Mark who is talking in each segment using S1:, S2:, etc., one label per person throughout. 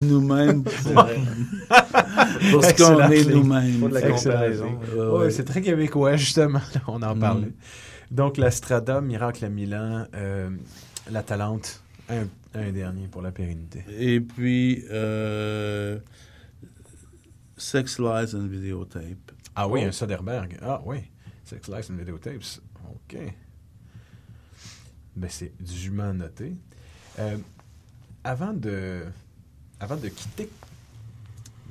S1: nous-mêmes pour, pour ce
S2: Excellent,
S1: qu'on est nous-mêmes.
S2: C'est très québécois, justement. On en
S1: Mm.
S2: parlait. Donc, la Strada, Miracle à Milan, euh, la Talente, un, un dernier pour la pérennité.
S1: Et puis, euh, Sex, Lies and Videotape.
S2: Ah oui,
S3: Oh.
S2: un Soderbergh. Ah oui, Sex Lies and Videotapes. OK. Ben, c'est dûment noté. Euh, avant de avant de quitter,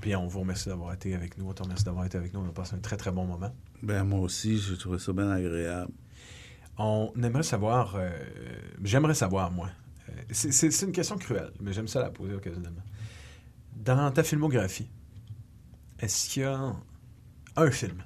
S2: puis on vous remercie d'avoir été avec nous. On te remercie d'avoir été avec nous. On a passé un très, très bon moment.
S1: Ben, moi aussi, j'ai trouvé ça bien agréable.
S2: On aimerait savoir, euh, j'aimerais savoir, moi, euh, c'est- une question cruelle, mais j'aime ça la poser occasionnellement. Dans ta filmographie, est-ce qu'il y a un film,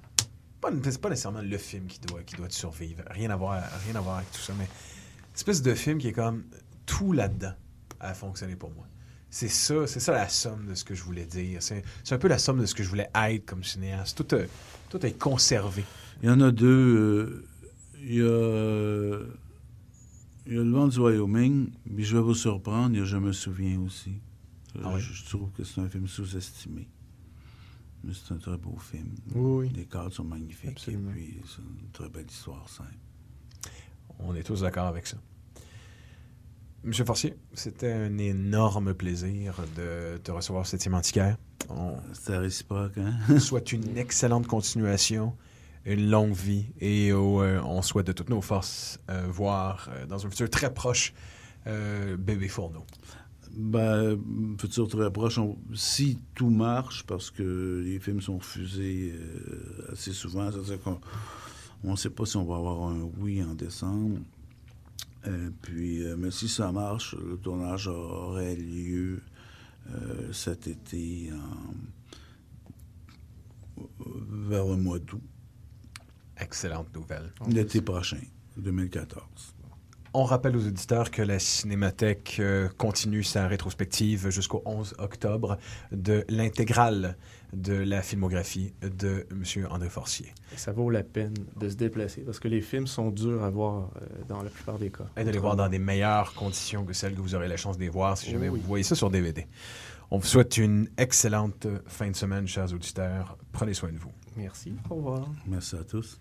S2: pas, c'est pas nécessairement le film qui doit, qui doit te survivre, rien à, voir, rien à voir avec tout ça, mais une espèce de film qui est comme tout là-dedans a fonctionné pour moi. C'est ça, c'est ça la somme de ce que je voulais dire. C'est un peu la somme de ce que je voulais être comme cinéaste. Tout, a- tout est conservé.
S1: Il y en a deux. euh, il y a, euh, il y a Le vent du Wyoming, mais je vais vous surprendre, il y a Je me souviens aussi. Euh,
S2: Ah oui?
S1: je, je trouve que c'est un film sous-estimé. Mais c'est un très beau film.
S3: Oui, oui.
S1: Les cadres sont magnifiques.
S3: Absolument.
S1: Et puis, c'est une très belle histoire simple.
S2: On est tous d'accord avec ça. Monsieur Forcier, c'était un énorme plaisir de te recevoir 7e antiquaire. On
S1: C'est réciproque, hein?
S2: te souhaite une excellente continuation, une longue vie et euh, on souhaite de toutes nos forces euh, voir euh, dans un futur très proche Bébé Fourneau.
S1: Ben, futur très proche, on- si tout marche, parce que les films sont refusés assez souvent, c'est-à-dire qu'on on ne sait pas si on va avoir un oui en décembre. Euh, puis, euh, mais si ça marche, le tournage aurait lieu euh, cet été, vers le mois d'août,
S2: Excellente nouvelle.
S1: l'été prochain, 2014.
S2: On rappelle aux auditeurs que la Cinémathèque continue sa rétrospective jusqu'au 11 octobre de l'intégrale de la filmographie de M. André Forcier.
S3: Et ça vaut la peine de se déplacer parce que les films sont durs à voir euh, dans la plupart des cas.
S2: Et de les voir dans des meilleures conditions que celles que vous aurez la chance de les voir si jamais
S3: Oui.
S2: vous voyez ça sur DVD. On vous souhaite une excellente fin de semaine, chers auditeurs. Prenez soin de vous.
S3: Merci. Au revoir.
S1: Merci à tous.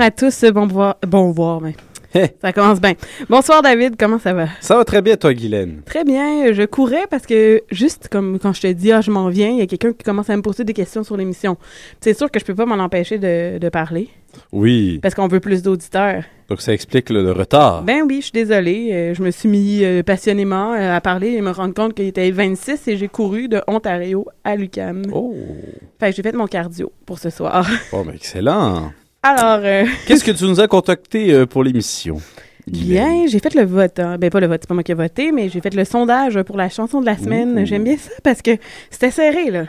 S4: Bonsoir à tous. Bon voir, bon voir, mais
S5: Hey.
S4: ça commence bien. Bonsoir David, comment ça va?
S5: Ça va très bien, toi, Guylaine.
S4: Très bien. Je courais parce que juste comme quand je te dis ah je m'en viens, il y a quelqu'un qui commence à me poser des questions sur l'émission. C'est sûr que je peux pas m'en empêcher de, de parler
S5: Oui.
S4: parce qu'on veut plus d'auditeurs.
S5: Donc, ça explique le, le retard.
S4: Ben oui, je suis désolée. Euh, je me suis mis euh, passionnément euh, à parler et me rendre compte qu'il était 26 et j'ai couru de Ontario à Lucam.
S5: Oh.
S4: Fait que j'ai fait mon cardio pour ce soir.
S5: Bon, ben, excellent.
S4: Alors, euh,
S5: Qu'est-ce que tu nous as contacté euh, pour l'émission?
S4: Bien, j'ai fait le vote. hein. Ben, pas le vote, c'est pas moi qui ai voté, mais j'ai fait le sondage pour la chanson de la semaine. J'aime bien ça parce que c'était serré, là.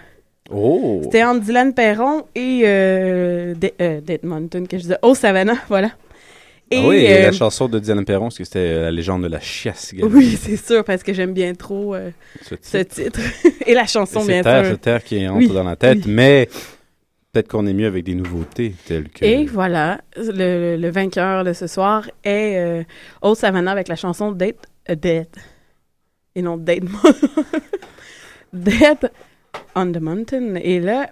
S5: Oh.
S4: C'était entre Dylan Perron et euh, De- euh, Dead Mountain, que je disais. Oh, Savannah, voilà. Et,
S5: Ah oui,
S4: euh,
S5: la chanson de Diane Perron, parce que c'était la légende de la chiasse. Guylaine.
S4: oui, c'est sûr, parce que j'aime bien trop
S5: Ce
S4: ce
S5: titre.
S4: et la chanson, bien
S5: terre,
S4: sûr.
S5: c'est terre qui entre
S4: Oui,
S5: dans la tête,
S4: oui.
S5: mais peut-être qu'on est mieux avec des nouveautés telles que...
S4: Et voilà, le, le vainqueur de ce soir est euh, Old Savannah avec la chanson Dead, euh, Dead. Et non Dead. Dead on the Mountain. Et là,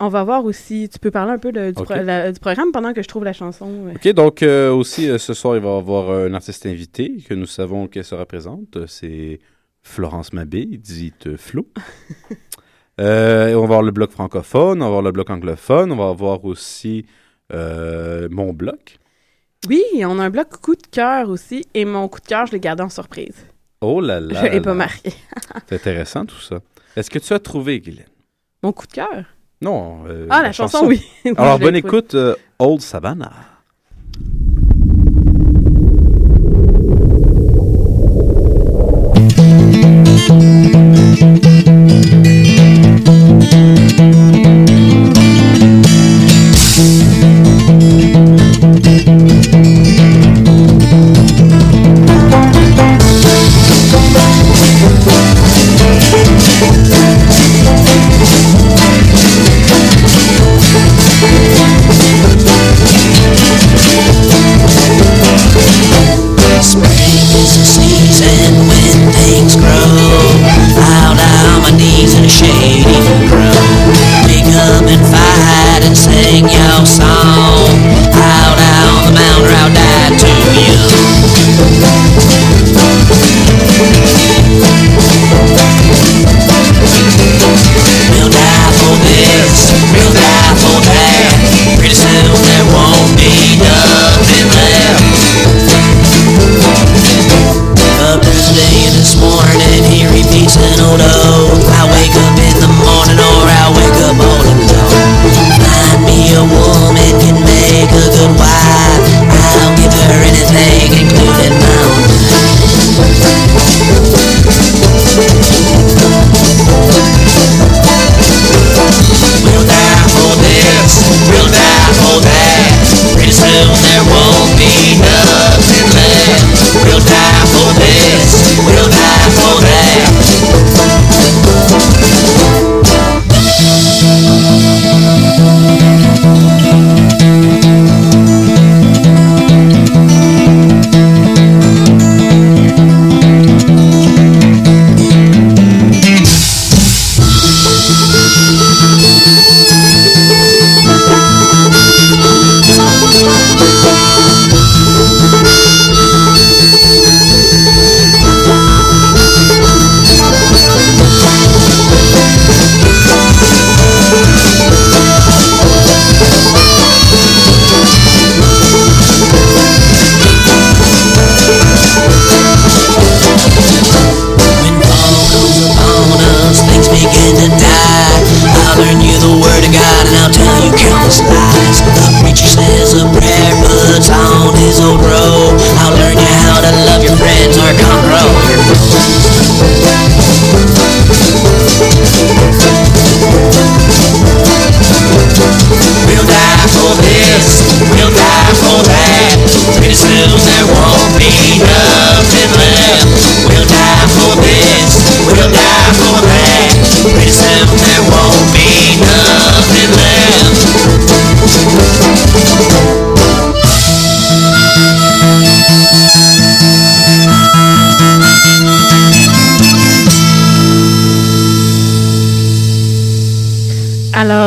S4: on va voir aussi, tu peux parler un peu de- du,
S5: Ok.
S4: pro- la- du programme pendant que je trouve la chanson.
S5: OK, donc euh, aussi, euh, ce soir, il va y avoir euh, un artiste invité que nous savons qu'elle se représente. C'est Florence Mabille, dite Flo. Euh, on va avoir le bloc francophone, on va avoir le bloc anglophone, on va avoir aussi euh, mon bloc.
S4: Oui, on a un bloc coup de cœur aussi. Et mon coup de cœur, je l'ai gardé en surprise.
S5: Oh là là.
S4: je l'ai pas
S5: là.
S4: marqué.
S5: C'est intéressant tout ça. Est-ce que tu as trouvé, Guylaine?
S4: Mon coup de cœur?
S5: Non. euh,
S4: ah, la, chanson, oui. Oui,
S5: Alors, bonne écoute, Old Savannah.
S6: its ground.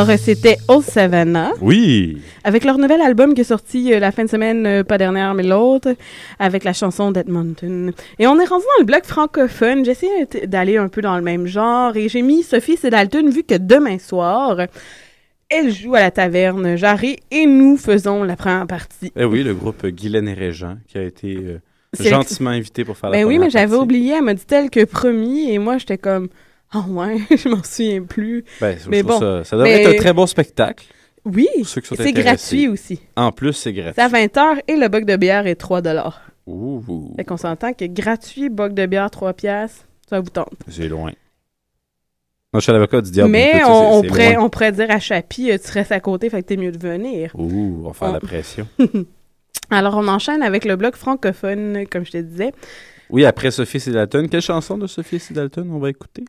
S4: Alors, euh, c'était Old Savannah,
S7: Oui.
S4: avec leur nouvel album qui est sorti euh, la fin de semaine, euh, pas dernière, mais l'autre, avec la chanson d'Edmonton. Et on est rendu dans le bloc francophone. J'essaie d'aller un peu dans le même genre, et j'ai mis Sophie Sedalton, vu que demain soir, elle joue à la taverne Jarry, et nous faisons la première partie.
S7: Eh oui, le groupe Guylaine et Régent qui a été euh, gentiment invité pour faire la
S4: Ben oui,
S7: première
S4: mais j'avais
S7: partie.
S4: oublié, elle m'a dit tel que promis, et moi, j'étais comme, ah ouais, je m'en souviens plus.
S7: Ben,
S4: Mais bon,
S7: ça, ça devrait
S4: mais-
S7: être un très bon spectacle.
S4: Oui, c'est gratuit aussi.
S7: En plus, c'est gratuit.
S4: C'est à 20h et le boc de bière est 3
S7: Ouh,
S4: Fait qu'on s'entend que gratuit, boc de bière 3 piastres, ça vous tente.
S7: c'est loin. Non, je suis l'avocat du diable.
S4: Mais on, pourrait,
S7: loin.
S4: on pourrait dire à Chapi, euh, tu restes à côté, fait que t'es mieux de venir.
S7: Ouh, on va faire
S4: On-
S7: la pression.
S4: Alors, on enchaîne avec le bloc francophone, comme je te disais.
S7: Oui, après Sophie Sidalton. Quelle chanson de Sophie Sidalton on va écouter?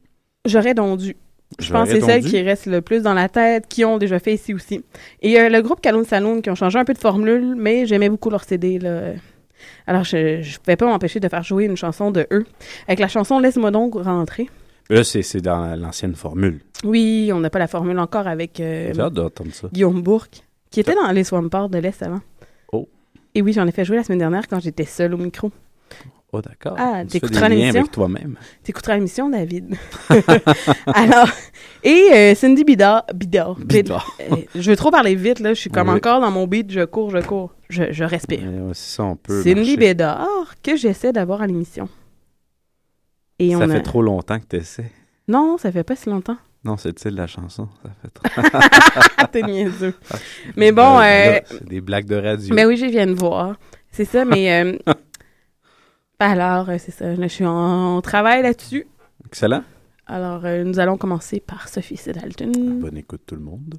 S4: J'aurais donc dû. Je pense que c'est celles qui restent le plus dans la tête, qui ont déjà fait ici aussi. Et euh, le groupe Calhoun Saloon, qui ont changé un peu de formule, mais j'aimais beaucoup leur CD. Là. Alors, je ne pouvais pas m'empêcher de faire jouer une chanson de eux, avec la chanson Laisse-moi donc rentrer.
S7: Là, c'est dans l'ancienne formule.
S4: Oui, on n'a pas la formule encore avec euh,
S7: ça.
S4: Guillaume Bourque, qui était dans les Swampards de l'Est avant.
S7: Oh.
S4: Et oui, j'en ai fait jouer la semaine dernière quand j'étais seule au micro.
S7: Oh, d'accord.
S4: Ah, t'écouteras l'émission?
S7: avec toi-même.
S4: T'écouteras l'émission, David. Alors, et euh, Cindy Bidard. Bidard.
S7: Bidard.
S4: Euh, je veux trop parler vite, là. Je suis comme
S7: Oui.
S4: encore dans mon beat, je cours, je cours. Je, je respire.
S7: Ouais, ça, on peut.
S4: Cindy
S7: marcher.
S4: Bédard, que j'essaie d'avoir à l'émission. Et
S7: Ça
S4: on
S7: fait
S4: a...
S7: trop longtemps que t'essaies.
S4: Non, ça fait pas si longtemps.
S7: Non, c'est le titre de la chanson. Ça fait trop...
S4: Ah, t'es niaiseux. Mais bon, euh,
S7: c'est des blagues de radio.
S4: Mais oui, je viens de voir. C'est ça, mais... euh, alors, euh, c'est ça. Là, je suis en travail là-dessus.
S7: Excellent.
S4: Alors, euh, nous allons commencer par Sophie Sedalton.
S7: Bonne écoute, tout le monde.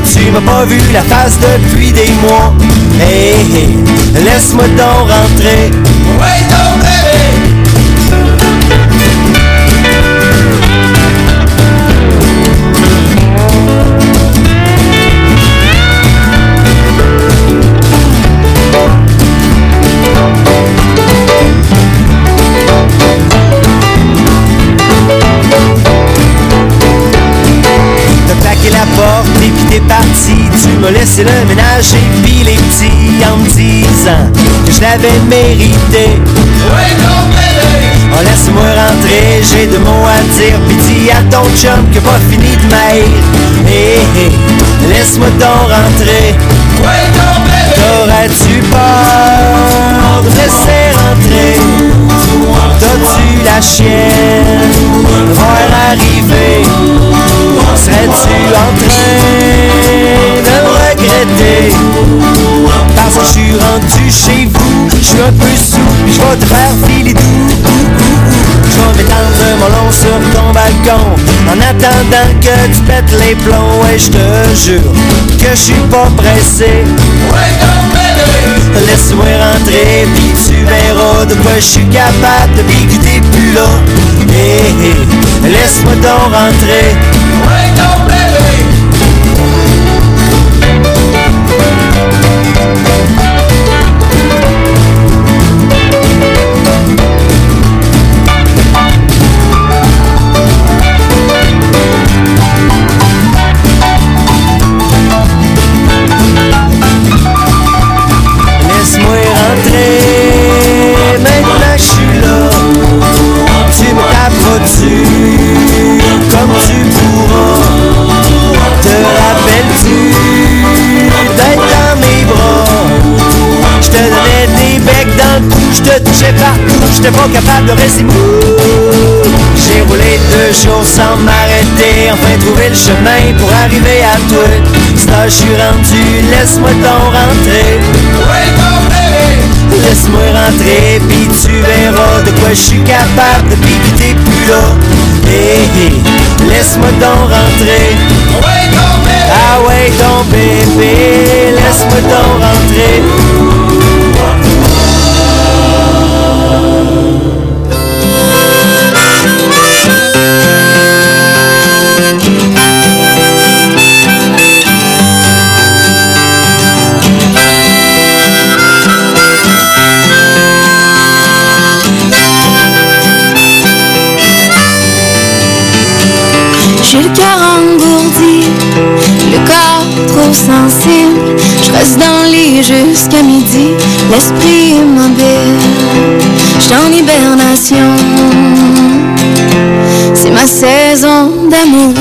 S8: Tu m'as pas vu la face depuis des mois. Hey, hey, laisse-moi donc rentrer laissé le ménage et puis les petits En me disant que je l'avais mérité non Oh laisse-moi rentrer, j'ai de mots à dire. Pis dis à ton chum que pas fini de m'haïr. Hé hé, laisse-moi donc rentrer. T'aurais-tu peur de laisser rentrer? T'as-tu la chienne de voir arriver? Serais-tu en train Parce que je suis rendu chez vous, je suis un peu sous, je vais te faire filer doux. Je vais m'étendre mon long sur ton balcon. En attendant que tu pètes les plombs Et je te jure que je suis pas pressé. Laisse-moi rentrer puis tu verras de quoi je suis capable de que t'es plus là. Hé hé, laisse-moi donc rentrer j'étais pas capable de rester mou. J'ai roulé deux jours sans m'arrêter, enfin trouver le chemin pour arriver à toi. Ça, je suis rendu, laisse-moi donc rentrer. Laisse-moi rentrer, puis tu verras de quoi je suis capable depuis que t'es plus là. Hé hé, laisse-moi donc rentrer. Ah ouais, donc bébé, laisse-moi donc rentrer.
S9: Sensible. Je reste dans le lit jusqu'à midi, l'esprit immobile. En hibernation, c'est ma saison d'amour.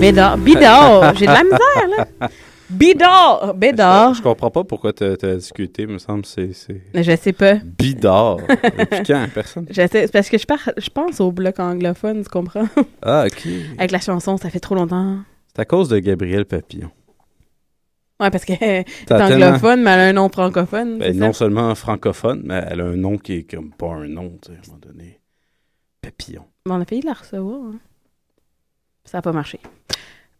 S4: Bédard. Bidard. J'ai de la misère, là. Bidard. Bédard.
S5: Je comprends pas pourquoi tu as discuté, me semble. C'est
S4: Je sais pas.
S5: bidard. Depuis quand? Personne?
S4: Je sais, parce que je, par- je pense au bloc anglophone, tu comprends?
S5: Ah, OK.
S4: Avec la chanson, ça fait trop longtemps.
S5: C'est à cause de Gabriel Papillon.
S4: Ouais, parce que c'est
S5: T'as tellement-
S4: anglophone, mais elle a un nom francophone.
S5: Ben, non
S4: ça?
S5: seulement francophone, mais elle a un nom qui est comme pas un nom, tu sais, à un moment donné. Papillon.
S4: Bon, on a failli la recevoir. hein. Ça n'a pas marché.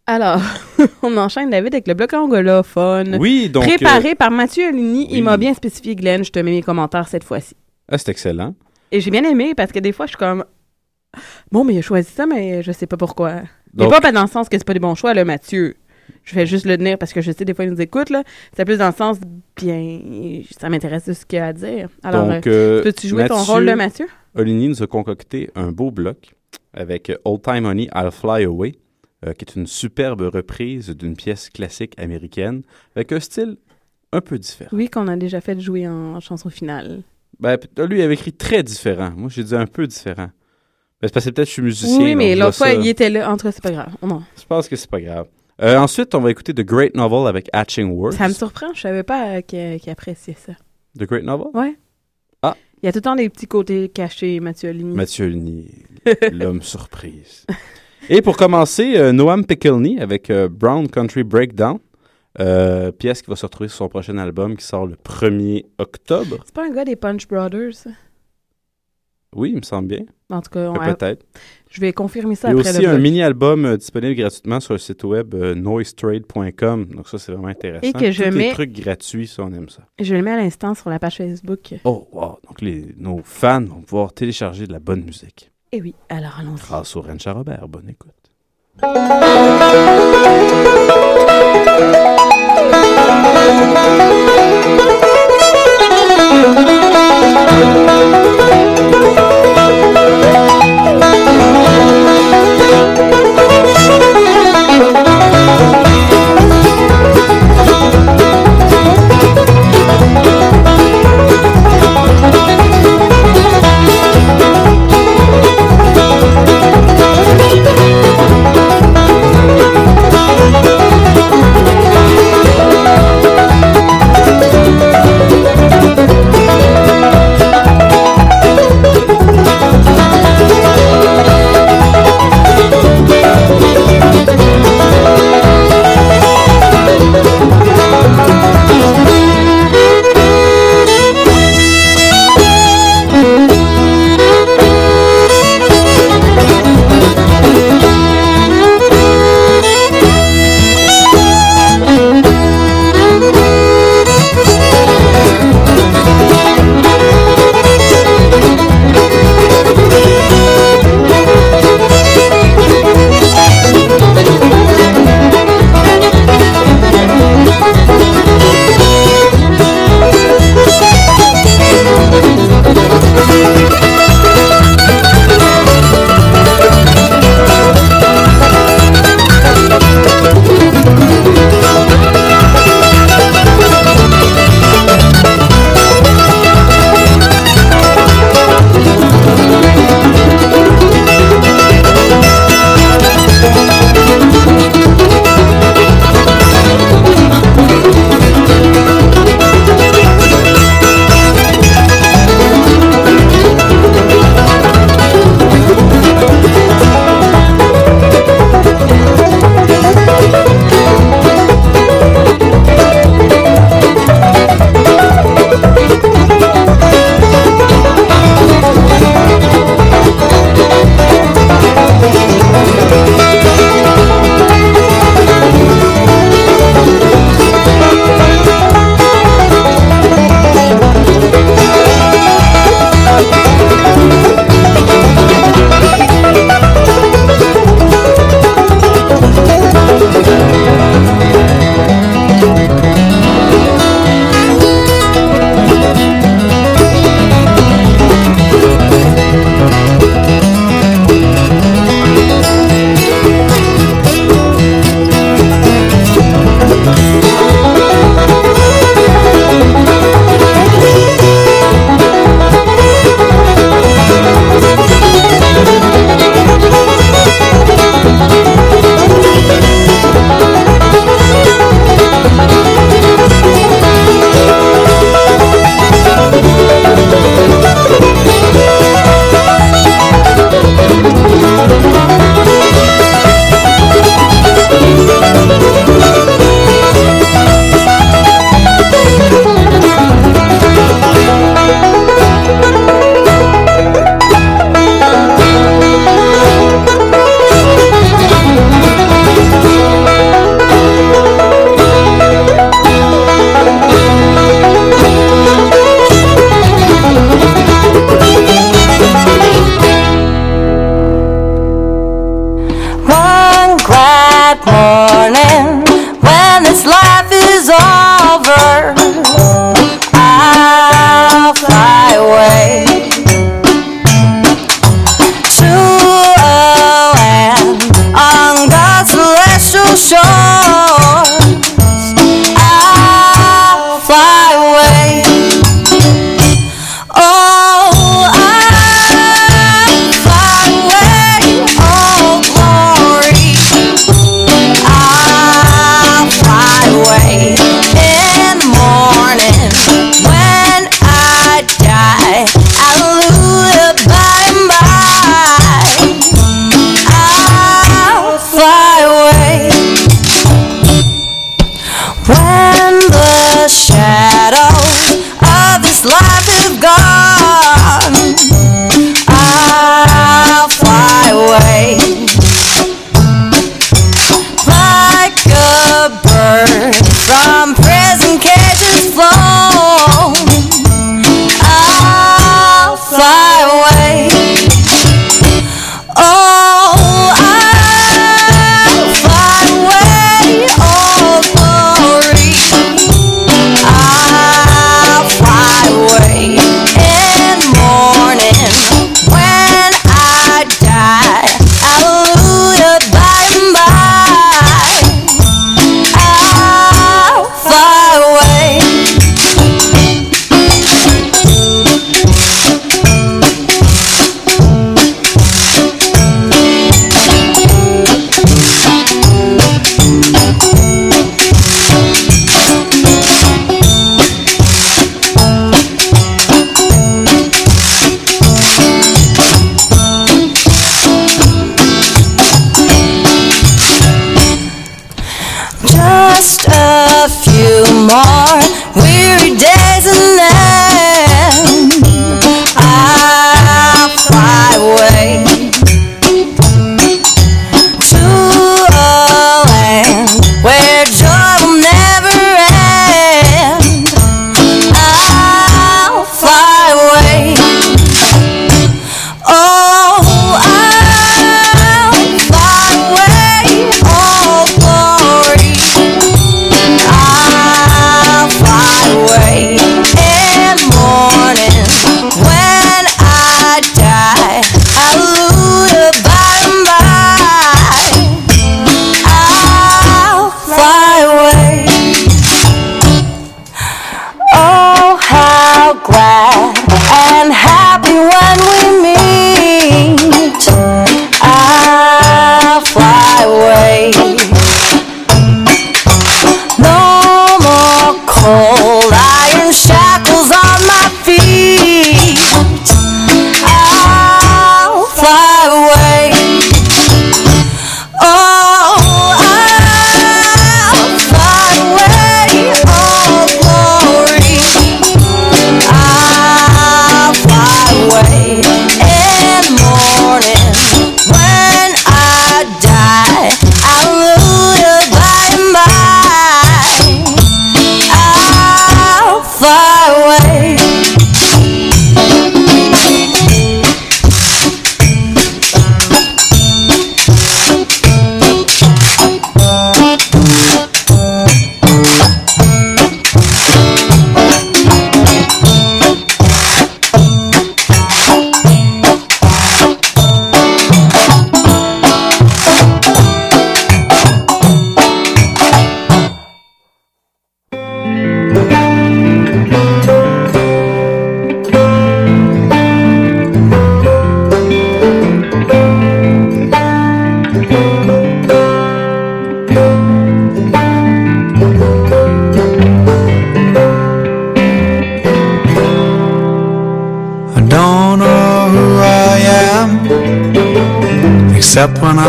S4: Alors, on enchaîne, David, avec le bloc anglophone.
S5: Oui, donc... euh,
S4: Préparé par Mathieu Alini.
S5: oui.
S4: Il m'a bien spécifié, Glenn. Je te mets mes commentaires cette fois-ci.
S5: ah, c'est excellent.
S4: Et j'ai bien aimé parce que des fois, je suis comme. Bon, mais il a choisi ça, mais je sais pas pourquoi.
S5: Donc,
S4: pas, pas dans le sens que c'est pas des bons choix, là, Mathieu. Je vais juste le tenir parce que je sais, des fois, il nous écoute, là. C'est plus dans le sens, bien, ça m'intéresse de ce qu'il a à dire. Alors, euh,
S5: euh,
S4: peux-tu jouer ton rôle de Mathieu?
S5: Oligny nous a concocté un beau bloc avec Old Time Honey, I'll Fly Away, euh, qui est une superbe reprise d'une pièce classique américaine avec un style un peu différent.
S4: Oui, qu'on a déjà fait jouer en chanson finale.
S5: Ben, lui, il avait écrit très différent. Moi, j'ai dit un peu différent. Ben, c'est parce que peut-être que je suis musicien.
S4: Oui, mais l'autre fois,
S5: ça.
S4: il était là. Entre eux, c'est pas grave. Non.
S5: Je pense que c'est pas grave. Euh, ensuite, on va écouter The Great Novel avec Hatching Words.
S4: Ça me surprend. Je savais pas qu'il appréciait ça.
S5: The Great Novel?
S4: Il y a tout le temps des petits côtés cachés, Mathieu Aligny.
S5: Mathieu Ligny, l'homme surprise. Et pour commencer, euh, Noam Pickleney avec euh, Brown Country Breakdown, euh, pièce qui va se retrouver sur son prochain album qui sort le 1er octobre.
S4: C'est pas un gars des Punch Brothers?
S5: Oui, il me semble bien.
S4: En tout cas, on-
S5: Euh, Peut-être.
S4: je vais confirmer ça
S5: Il y a
S4: après
S5: aussi
S4: le
S5: un mini-album euh, disponible gratuitement sur le site web euh, noisetrade.com. Donc ça, c'est vraiment intéressant.
S4: Et que je
S5: Tous les
S4: mets-
S5: trucs gratuits, ça, on aime ça.
S4: Je le mets à l'instant sur la page Facebook.
S5: Oh, wow. Donc les, nos fans vont pouvoir télécharger de la bonne musique.
S4: Et oui, alors allons-y.
S5: Grâce au Rencha Robert. Bonne écoute.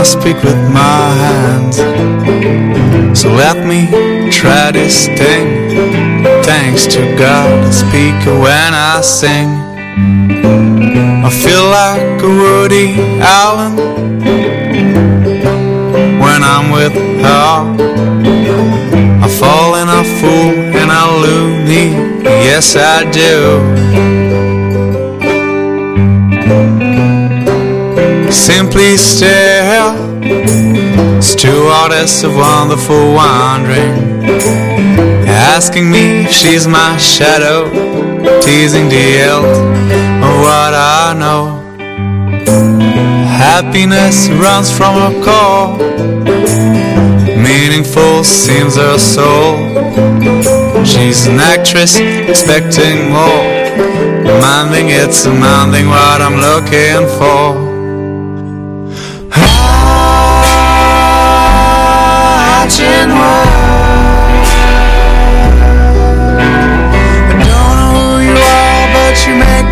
S6: I
S10: speak with my hands. So let me try this thing. Thanks to God, I speak when I sing. I feel like a Woody Allen when I'm with her. I fall and I fool and I loony, yes I do. Simply stare, stewardess of wonderful wandering, asking me if she's my shadow, teasing the ilt of what I know. Happiness runs from her core, Meaningful seems her soul. She's an actress expecting more. Demanding it's demanding what I'm looking for.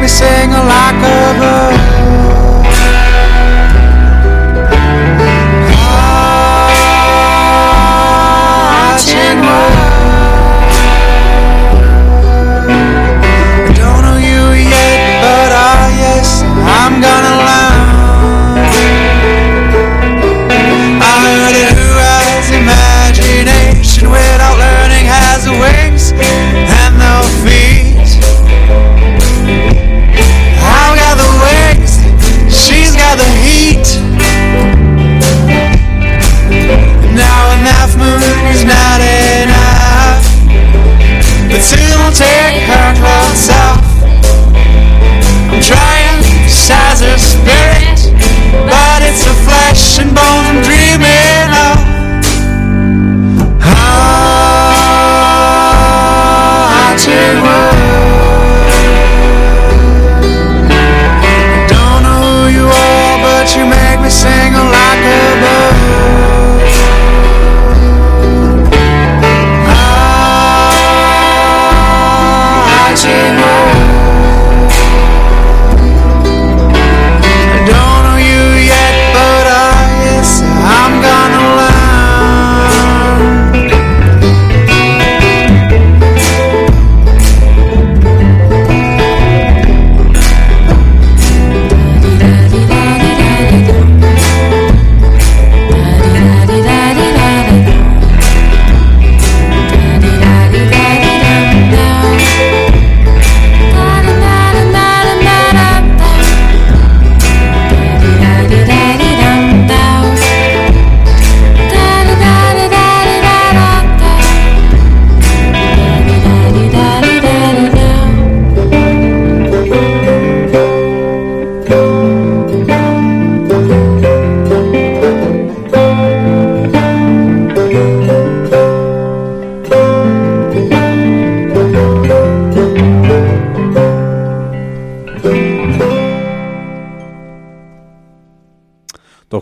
S10: Sing a like a bird.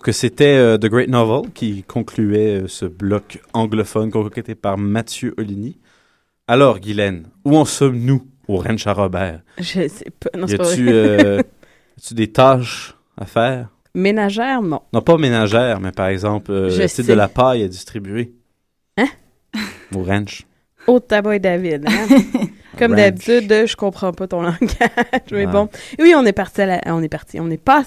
S5: Donc, c'était euh, The Great Novel qui concluait euh, ce bloc anglophone concocté par Mathieu Oligny. Alors, Guylaine, où en sommes-nous au Ranch à Robert?
S4: Je sais pas. Non,
S5: y
S4: c'est pas
S5: a-tu
S4: vrai.
S5: euh, des tâches à faire?
S4: Ménagère, non.
S5: Non, pas ménagères, mais par exemple, euh,
S4: Je
S5: c'est
S4: sais.
S5: de la paille à distribuer.
S4: Hein?
S5: Au ranch.
S4: Au tabac et David. hein? Comme
S5: Ranch.
S4: d'habitude, je comprends pas ton langage, mais bon. Oui, on est parti. à la- On est parti. On est pas.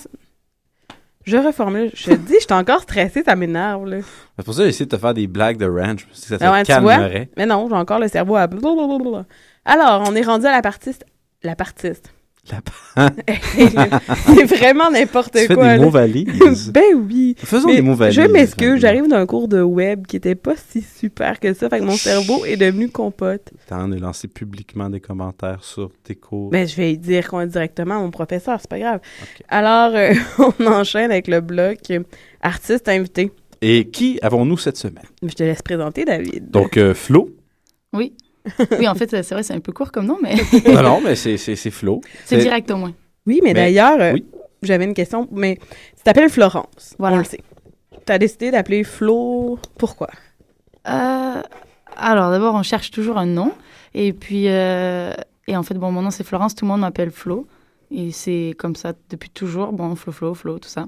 S4: Je reformule. Je te dis, je suis encore stressée, ça m'énerve. là.
S5: C'est pour ça que j'ai essayé de te faire des blagues de ranch, parce que ça te
S4: Ah ouais, tu vois?
S5: calmerait.
S4: Mais non, j'ai encore le cerveau à. blablabla. Alors, on est rendu à la partiste. La partiste. C'est vraiment n'importe
S5: Tu fais
S4: quoi.
S5: des
S4: là.
S5: mots valises.
S4: ben oui.
S5: Faisons
S4: Mais
S5: des mots valises.
S4: Je m'excuse, j'arrive d'un cours de web qui était pas si super que ça, fait que mon cerveau est devenu compote.
S5: Temps de lancer publiquement des commentaires sur tes cours.
S4: Mais je vais y dire qu'on directement à mon professeur, c'est pas grave. Alors, euh, on enchaîne avec le bloc euh, artiste invité.
S5: Et qui avons-nous cette semaine?
S4: Je te laisse présenter, David.
S5: Donc, euh, Flo.
S11: Oui. oui, en fait, c'est vrai, c'est un peu court comme nom, mais
S5: non, non, mais c'est c'est- c'est Flo.
S11: c'est direct au moins.
S4: Oui, mais,
S5: Mais-
S4: d'ailleurs, euh,
S5: oui.
S4: j'avais une question, mais tu t'appelles Florence,
S11: Voilà.
S4: on le sait. Tu as décidé d'appeler Flo, pourquoi?
S11: Euh, alors, d'abord, on cherche toujours un nom. Et puis, euh, et en fait, bon, mon nom, c'est Florence. Tout le monde m'appelle Flo. Et c'est comme ça depuis toujours. Bon, Flo, Flo, Flo, tout ça.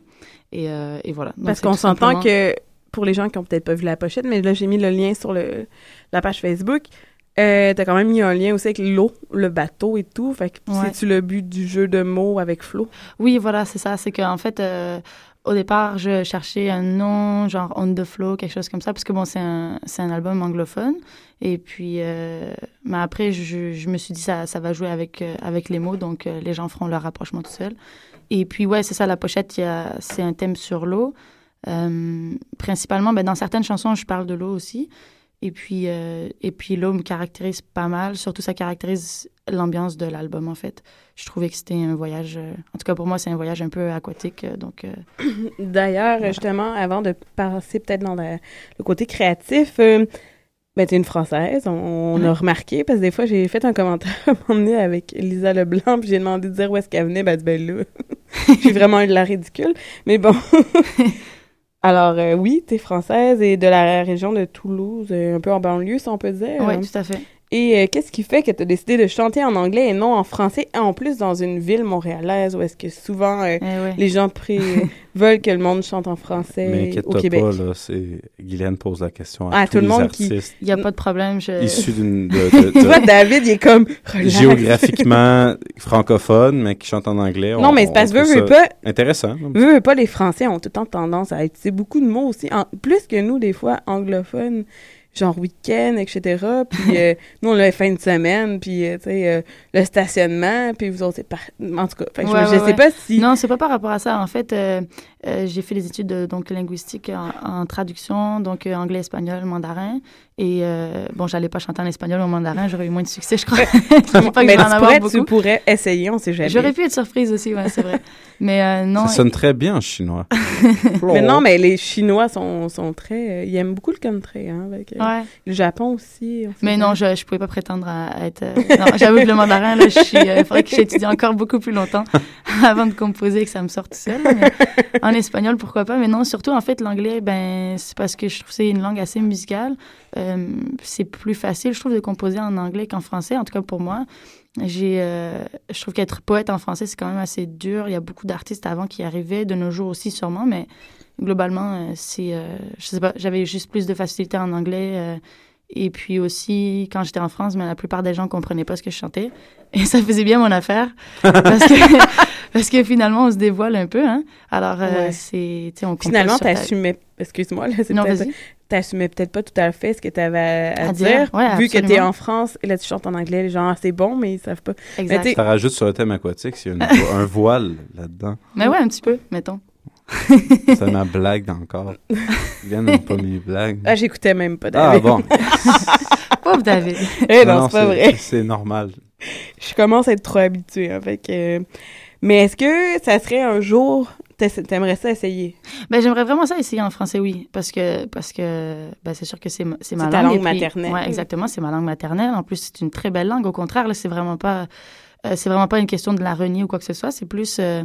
S11: Et, euh, et voilà. Donc,
S4: Parce qu'on s'entend
S11: simplement-
S4: que, pour les gens qui ont peut-être pas vu la pochette, mais là, j'ai mis le lien sur le, la page Facebook. Euh, T'as quand même mis un lien aussi avec l'eau, le bateau et tout. Fait que
S11: Ouais.
S4: c'est-tu le but du jeu de mots avec Flo?
S11: Oui, voilà, c'est ça. C'est qu'en fait, euh, au départ, je cherchais un nom, genre On the Flow, quelque chose comme ça, parce que bon, c'est un, c'est un album anglophone. Et puis, euh, mais après, je, je me suis dit, ça, ça va jouer avec, euh, avec les mots, donc les gens feront leur rapprochement tout seuls. Et puis, ouais, c'est ça, la pochette, il y a- c'est un thème sur l'eau. Principalement, ben, dans certaines chansons, je parle de l'eau aussi. Et puis, euh, et puis l'eau me caractérise pas mal. Surtout, ça caractérise l'ambiance de l'album, en fait. Je trouvais que c'était un voyage... euh, en tout cas, pour moi, c'est un voyage un peu aquatique. euh, donc, euh,
S4: D'ailleurs, justement, avant de passer peut-être dans le, le côté créatif, ben, t'es une Française, on, on a remarqué, parce que des fois, j'ai fait un commentaire à un moment donné avec Lisa Leblanc, puis j'ai demandé de dire où est-ce qu'elle venait, ben, ben là, j'ai vraiment eu de la ridicule, mais bon. Alors, euh, oui, t'es française et de la région de Toulouse, euh, un peu en banlieue, si on peut dire.
S11: oui, tout à fait.
S4: Et euh, qu'est-ce qui fait que tu as décidé de chanter en anglais et non en français, en plus dans une ville montréalaise où est-ce que souvent euh,
S11: Eh ouais.
S4: les gens pré- veulent que le monde chante en français
S5: Mais
S4: au Québec?
S5: pas, là, c'est... Guylaine pose la question à
S4: Ah,
S5: tous
S4: tout le
S5: les
S4: monde qui-
S5: artistes
S11: Il n'y a pas de problème. Je...
S5: issus d'une... de- de-
S4: Tu vois, David, il est comme relax.
S5: géographiquement francophone, mais qui chantent en anglais.
S4: Non,
S5: on-
S4: mais c'est parce que veux,
S5: trouve
S4: veux
S5: ça
S4: pas,
S5: Intéressant.
S4: veux, veux pas, les Français ont tout le temps tendance à utiliser beaucoup de mots aussi, en- plus que nous, des fois, anglophones, genre week-end, etc. Puis euh, nous, on la fin de semaine, puis, euh, tu sais, euh, le stationnement, puis vous autres, c'est par... En tout cas, fait je-
S11: Ouais,
S4: je,
S11: ouais,
S4: sais pas si...
S11: Non, c'est pas par rapport à ça. En fait, euh, j'ai fait des études de, donc linguistique en, en traduction, donc euh, anglais, espagnol, mandarin. Et euh, bon, j'allais pas chanter en espagnol ou en mandarin, j'aurais eu moins de succès, je crois. je pas que
S4: mais
S11: en
S4: tu
S11: avoir
S4: pourrais, tu pourrais essayer, on sait jamais.
S11: J'aurais pu être surprise aussi, ouais, c'est vrai. Mais euh, non.
S5: Ça sonne très bien en chinois.
S4: Mais non, mais les Chinois sont, sont très... euh, ils aiment beaucoup le country, hein, avec, euh,
S11: Ouais.
S4: le Japon aussi.
S11: Mais non, je, je pouvais pas prétendre à, à être. euh, non, j'avoue que le mandarin, là, je suis. euh, Il faudrait que j'étudie encore beaucoup plus longtemps avant de composer et que ça me sorte tout seul. mais en espagnol, pourquoi pas. Mais non, surtout, en fait, l'anglais, ben, c'est parce que je trouve que c'est une langue assez musicale. Euh, c'est plus facile, je trouve, de composer en anglais qu'en français, en tout cas pour moi. J'ai, euh, je trouve qu'être poète en français, c'est quand même assez dur. Il y a beaucoup d'artistes avant qui arrivaient, de nos jours aussi sûrement, mais globalement, euh, c'est, je sais pas, j'avais juste plus de facilité en anglais. Euh, et puis aussi, quand j'étais en France, mais la plupart des gens comprenaient pas ce que je chantais. Et ça faisait bien mon affaire. parce, que, parce que finalement, on se dévoile un peu. Hein? Alors, euh,
S4: Ouais.
S11: c'est, tu on compose
S4: Finalement,
S11: sur ta-
S4: t'assumais... Excuse-moi, là, c'est
S11: Non,
S4: peut-être-. T'assumais peut-être pas tout à fait ce que t'avais à, à
S11: À
S4: dire,
S11: dire, ouais,
S4: vu que t'es
S11: absolument.
S4: en France, et là, tu chantes en anglais, les gens, ah, c'est bon, mais ils savent pas.
S11: Exact.
S4: t'sais-
S5: Ça rajoute sur le thème aquatique, s'il y a une un voile là-dedans.
S11: Mais ouais, un petit peu, mettons.
S5: C'est ma blague encore. Guylaine n'aime pas mes blagues.
S4: Ah, j'écoutais même pas,
S5: Ah
S4: David.
S5: bon.
S11: Pauvre David.
S4: Eh non, c'est pas vrai.
S5: C'est normal.
S4: Je commence à être trop habituée, hein, fait que... Mais est-ce que ça serait un jour... T'aimerais ça essayer?
S11: Ben, j'aimerais vraiment ça essayer en français, oui. Parce que, parce que ben, c'est sûr que c'est ma- c'est ma
S4: C'est ta
S11: langue.
S4: langue
S11: puis-
S4: maternelle.
S11: Ouais, exactement. C'est ma langue maternelle. En plus, c'est une très belle langue. Au contraire, là, c'est vraiment pas, euh, c'est vraiment pas une question de la renier ou quoi que ce soit. C'est plus, euh,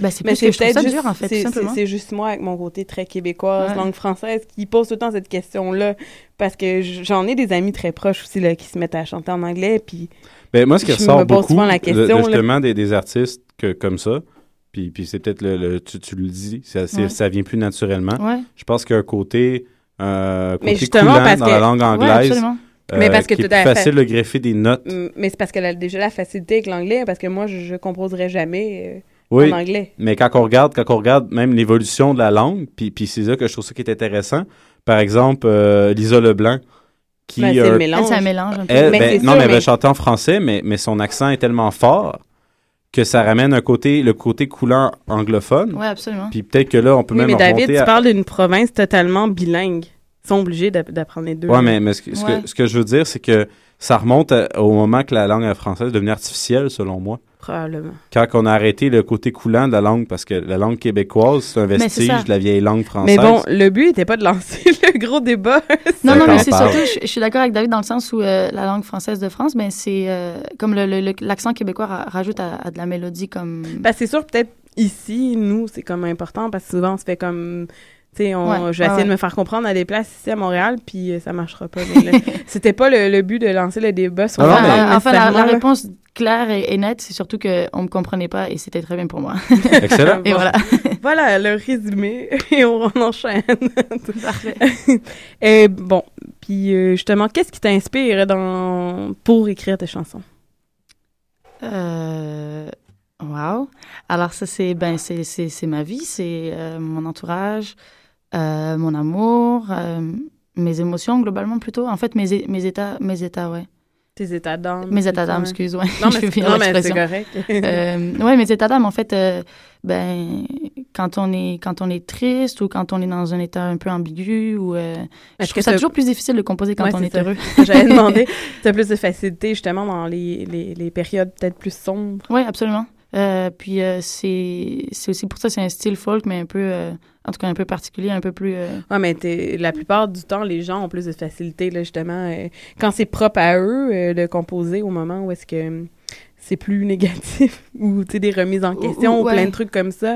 S11: ben, c'est
S4: Mais
S11: plus que je trouve ça
S4: juste,
S11: dur, en fait, tout
S4: c'est-
S11: simplement.
S4: c'est c'est juste moi, avec mon côté très québécoise,
S11: Ouais.
S4: langue française, qui pose tout le temps cette question-là. Parce que j'en ai des amis très proches aussi, là, qui se mettent à chanter en anglais, puis...
S5: Ben, moi, ce qui
S4: Je
S5: ressort beaucoup,
S4: souvent la question,
S5: justement, des, des artistes que, comme ça, puis, puis c'est peut-être le, le- tu, tu le dis, ça, c'est-
S11: Ouais.
S5: ça vient plus naturellement.
S11: Ouais.
S5: Je pense qu'il y a un côté, euh,
S4: Mais
S5: côté
S4: justement,
S5: coulant
S4: parce
S5: dans
S4: que-
S5: la langue
S11: Ouais,
S5: anglaise,
S11: absolument.
S4: Mais parce que
S5: qui est
S4: tout à
S5: plus
S4: fait.
S5: facile de greffer des notes.
S4: Mais c'est parce qu'elle a déjà la facilité avec l'anglais, parce que moi, je, je composerais jamais euh,
S5: Oui,
S4: en anglais.
S5: mais quand on regarde, quand on regarde même l'évolution de la langue, puis, puis c'est ça que je trouve ça qui est intéressant. Par exemple, euh, Lisa Leblanc, qui
S4: Ben, c'est
S5: euh,
S4: mélange.
S11: Un mélange un peu.
S5: Elle,
S4: Mais
S5: ben,
S4: c'est
S5: non,
S4: sûr,
S5: mais elle va
S4: mais-
S5: chanter en français, mais, mais son accent est tellement fort que ça ramène un côté, le côté coulant anglophone.
S11: Ouais, absolument.
S5: Puis peut-être que là, on peut
S4: Oui,
S5: même
S4: mais David, tu
S5: à...
S4: parles d'une province totalement bilingue. Ils sont obligés d'app- d'apprendre les deux.
S5: Ouais, mais, mais ce, que, ce que-
S11: Ouais.
S5: ce que je veux dire, c'est que ça remonte à- au moment que la langue française est devenue artificielle, selon moi.
S4: Probablement.
S5: Quand on a arrêté le côté coulant de la langue, parce que la langue québécoise, c'est un vestige de la vieille langue française.
S4: Mais bon, le but n'était pas de lancer le gros débat.
S11: Non, non, mais c'est surtout, je, je suis d'accord avec David dans le sens où euh, la langue française de France, ben c'est euh, comme le- le- le- l'accent québécois ra- rajoute à, à de la mélodie comme.
S4: Ben, c'est sûr, peut-être ici, nous, c'est comme important, parce que souvent, on se fait comme... Sais,
S11: Ouais,
S4: je vais
S11: ouais,
S4: essayer de me faire comprendre à des places ici à Montréal, puis euh, ça marchera pas. C'était pas le, le but de lancer le débat sur
S5: Non,
S4: la
S11: Enfin, euh, la, réponse claire et, et nette, c'est surtout qu'on me comprenait pas et c'était très bien pour moi.
S5: Excellent.
S11: et voilà.
S4: Voilà, le résumé, et on, on enchaîne.
S11: Parfait.
S4: Et bon, puis euh, justement, qu'est-ce qui t'inspire dans... pour écrire tes chansons?
S11: Euh, wow. Alors ça c'est ben c'est c'est c'est ma vie, c'est euh, mon entourage, euh, mon amour, euh, mes émotions globalement plutôt. En fait mes mes états mes états ouais.
S4: Tes états d'âme.
S11: Mes états d'âme, excuse, ouais.
S4: Non,
S11: Je
S4: mais, c'est- correct.
S11: Euh, ouais, mes états d'âme, en fait, euh, ben, quand on est quand on est triste ou quand on est dans un état un peu ambigu ou je trouve
S4: que
S11: ça toujours plus difficile de composer quand
S4: Ouais,
S11: on est heureux.
S4: J'avais demandé, tu as plus de facilité justement dans les, les, les périodes peut-être plus sombres.
S11: Oui, absolument. Euh, puis euh, c'est c'est aussi pour ça c'est un style folk mais un peu euh, en tout cas un peu particulier, un peu plus euh,
S4: Ouais, mais t'es- la plupart du temps, les gens ont plus de facilité, là, justement, euh, quand c'est propre à eux euh, de composer au moment où est-ce que euh, c'est plus négatif ou, tu sais, des remises en question
S11: ou-
S4: ou, plein de trucs comme ça.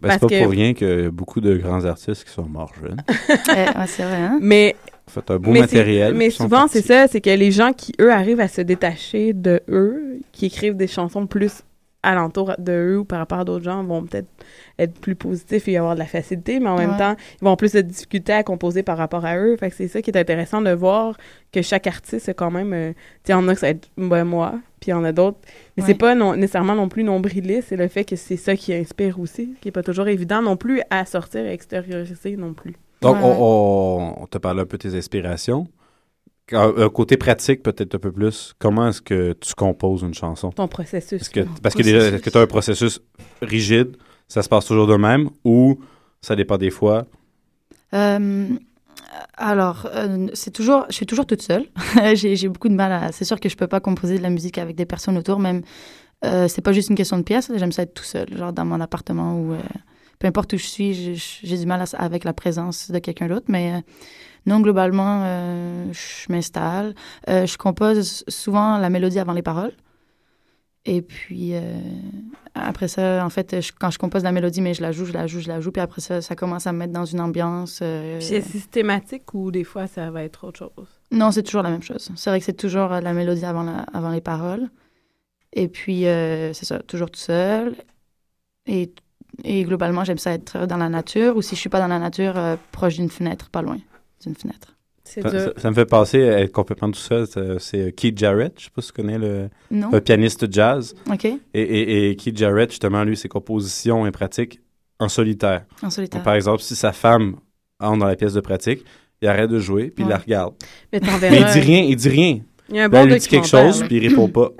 S5: Ben,
S4: Parce
S5: c'est pas
S4: que-
S5: pour rien que beaucoup de grands artistes qui sont morts jeunes.
S11: euh, ouais, c'est vrai hein.
S4: Mais,
S5: fait, un beau
S4: mais,
S5: matériel.
S4: mais souvent, c'est ça, c'est que les gens qui, eux, arrivent à se détacher de eux, qui écrivent des chansons plus alentour de eux ou par rapport à d'autres gens, vont peut-être être plus positifs et avoir de la facilité, mais en même temps, ils vont plus de difficultés à composer par rapport à eux. Fait que c'est ça qui est intéressant de voir que chaque artiste a quand même... euh, tu sais, il y en a que ça va être ben, moi, puis il y en a d'autres. Mais
S11: Ouais.
S4: c'est pas non- nécessairement non plus nombriliste, c'est le fait que c'est ça qui inspire aussi, qui est pas toujours évident non plus à sortir et extérioriser non plus.
S5: Donc,
S11: Ouais,
S5: on,
S11: ouais.
S5: on- on te parle un peu de tes inspirations. Un, côté pratique, peut-être un peu plus. Comment est-ce que tu composes une chanson?
S4: Ton processus.
S5: Est-ce que, parce que déjà, est-ce que tu as un processus rigide, ça se passe toujours de même, ou ça dépend des fois?
S11: Euh, alors, euh, c'est toujours, je suis toujours toute seule. j'ai, beaucoup de mal à. C'est sûr que je peux pas composer de la musique avec des personnes autour, même. Euh, c'est pas juste une question de pièce. J'aime ça être tout seul, genre dans mon appartement ou euh, peu importe où je suis, j'ai, j'ai du mal à- avec la présence de quelqu'un d'autre. Mais non, globalement, euh, je m'installe. Euh, je compose souvent la mélodie avant les paroles. Et puis, euh, après ça, en fait, je- quand je compose la mélodie, mais je la joue, je la joue, je la joue. Puis après ça, ça commence à me mettre dans une ambiance.
S4: C'est systématique ou des fois ça va être autre chose?
S11: non, c'est toujours la même chose. C'est vrai que c'est toujours la mélodie avant, la- avant les paroles. Et puis, c'est ça, toujours tout seul. Et, et globalement, j'aime ça être dans la nature, ou si je suis pas dans la nature, proche d'une fenêtre, pas loin d'une fenêtre.
S4: C'est
S5: Ça,
S4: dur.
S5: ça- ça me fait penser à être complètement tout seul. C'est- C'est Keith Jarrett, je sais pas si tu connais le, pianiste jazz.
S11: OK?
S5: Et, et, et Keith Jarrett, justement, lui, ses compositions et pratiques en solitaire.
S11: En solitaire.
S5: Donc, par exemple, si sa femme entre dans la pièce de pratique, il arrête de jouer, puis il la regarde.
S4: Mais
S5: Mais il dit rien, il dit rien.
S4: Il y a un
S5: Ben,
S4: bon
S5: dit quelque chose, puis il répond pas.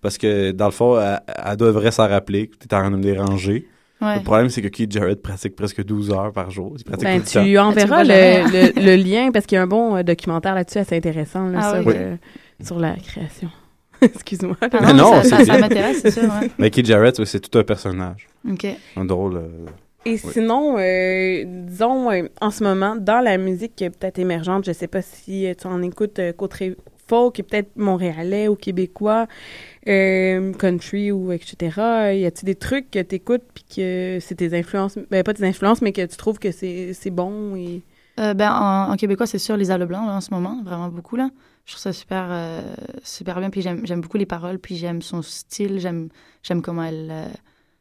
S5: Parce que, dans le fond, elle, elle devrait s'en rappeler que tu es en train de me déranger.
S11: Ouais.
S5: Le problème, c'est que Keith Jarrett pratique presque 12 heures par jour. Il pratique
S4: Ben,
S5: tout le temps.
S4: tu enverras le, le, le lien parce qu'il y a un bon euh, documentaire là-dessus assez intéressant là,
S11: Ah
S4: sur,
S11: oui.
S4: euh, sur la création. Excuse-moi.
S11: Ah
S5: Mais non,
S11: ça, m'intéresse, c'est sûr, ouais.
S5: Mais Keith Jarrett, c'est tout un personnage.
S11: OK.
S5: Un drôle. euh,
S4: Et sinon, euh, disons, euh, en ce moment, dans la musique euh, peut-être émergente, je sais pas si euh, tu en écoutes euh, côté folk, peut-être montréalais ou québécois, euh, country ou etc. Y a-t-il des trucs que tu écoutes puis que c'est tes influences, ben pas tes influences, mais que tu trouves que c'est c'est bon et...
S11: Euh, ben, en, en québécois, c'est sûr, Les Ailes Blancs, là, en ce moment, vraiment beaucoup, là. Je trouve ça super, euh, super bien, puis j'aime j'aime beaucoup les paroles, puis j'aime son style, j'aime j'aime comment elle, euh,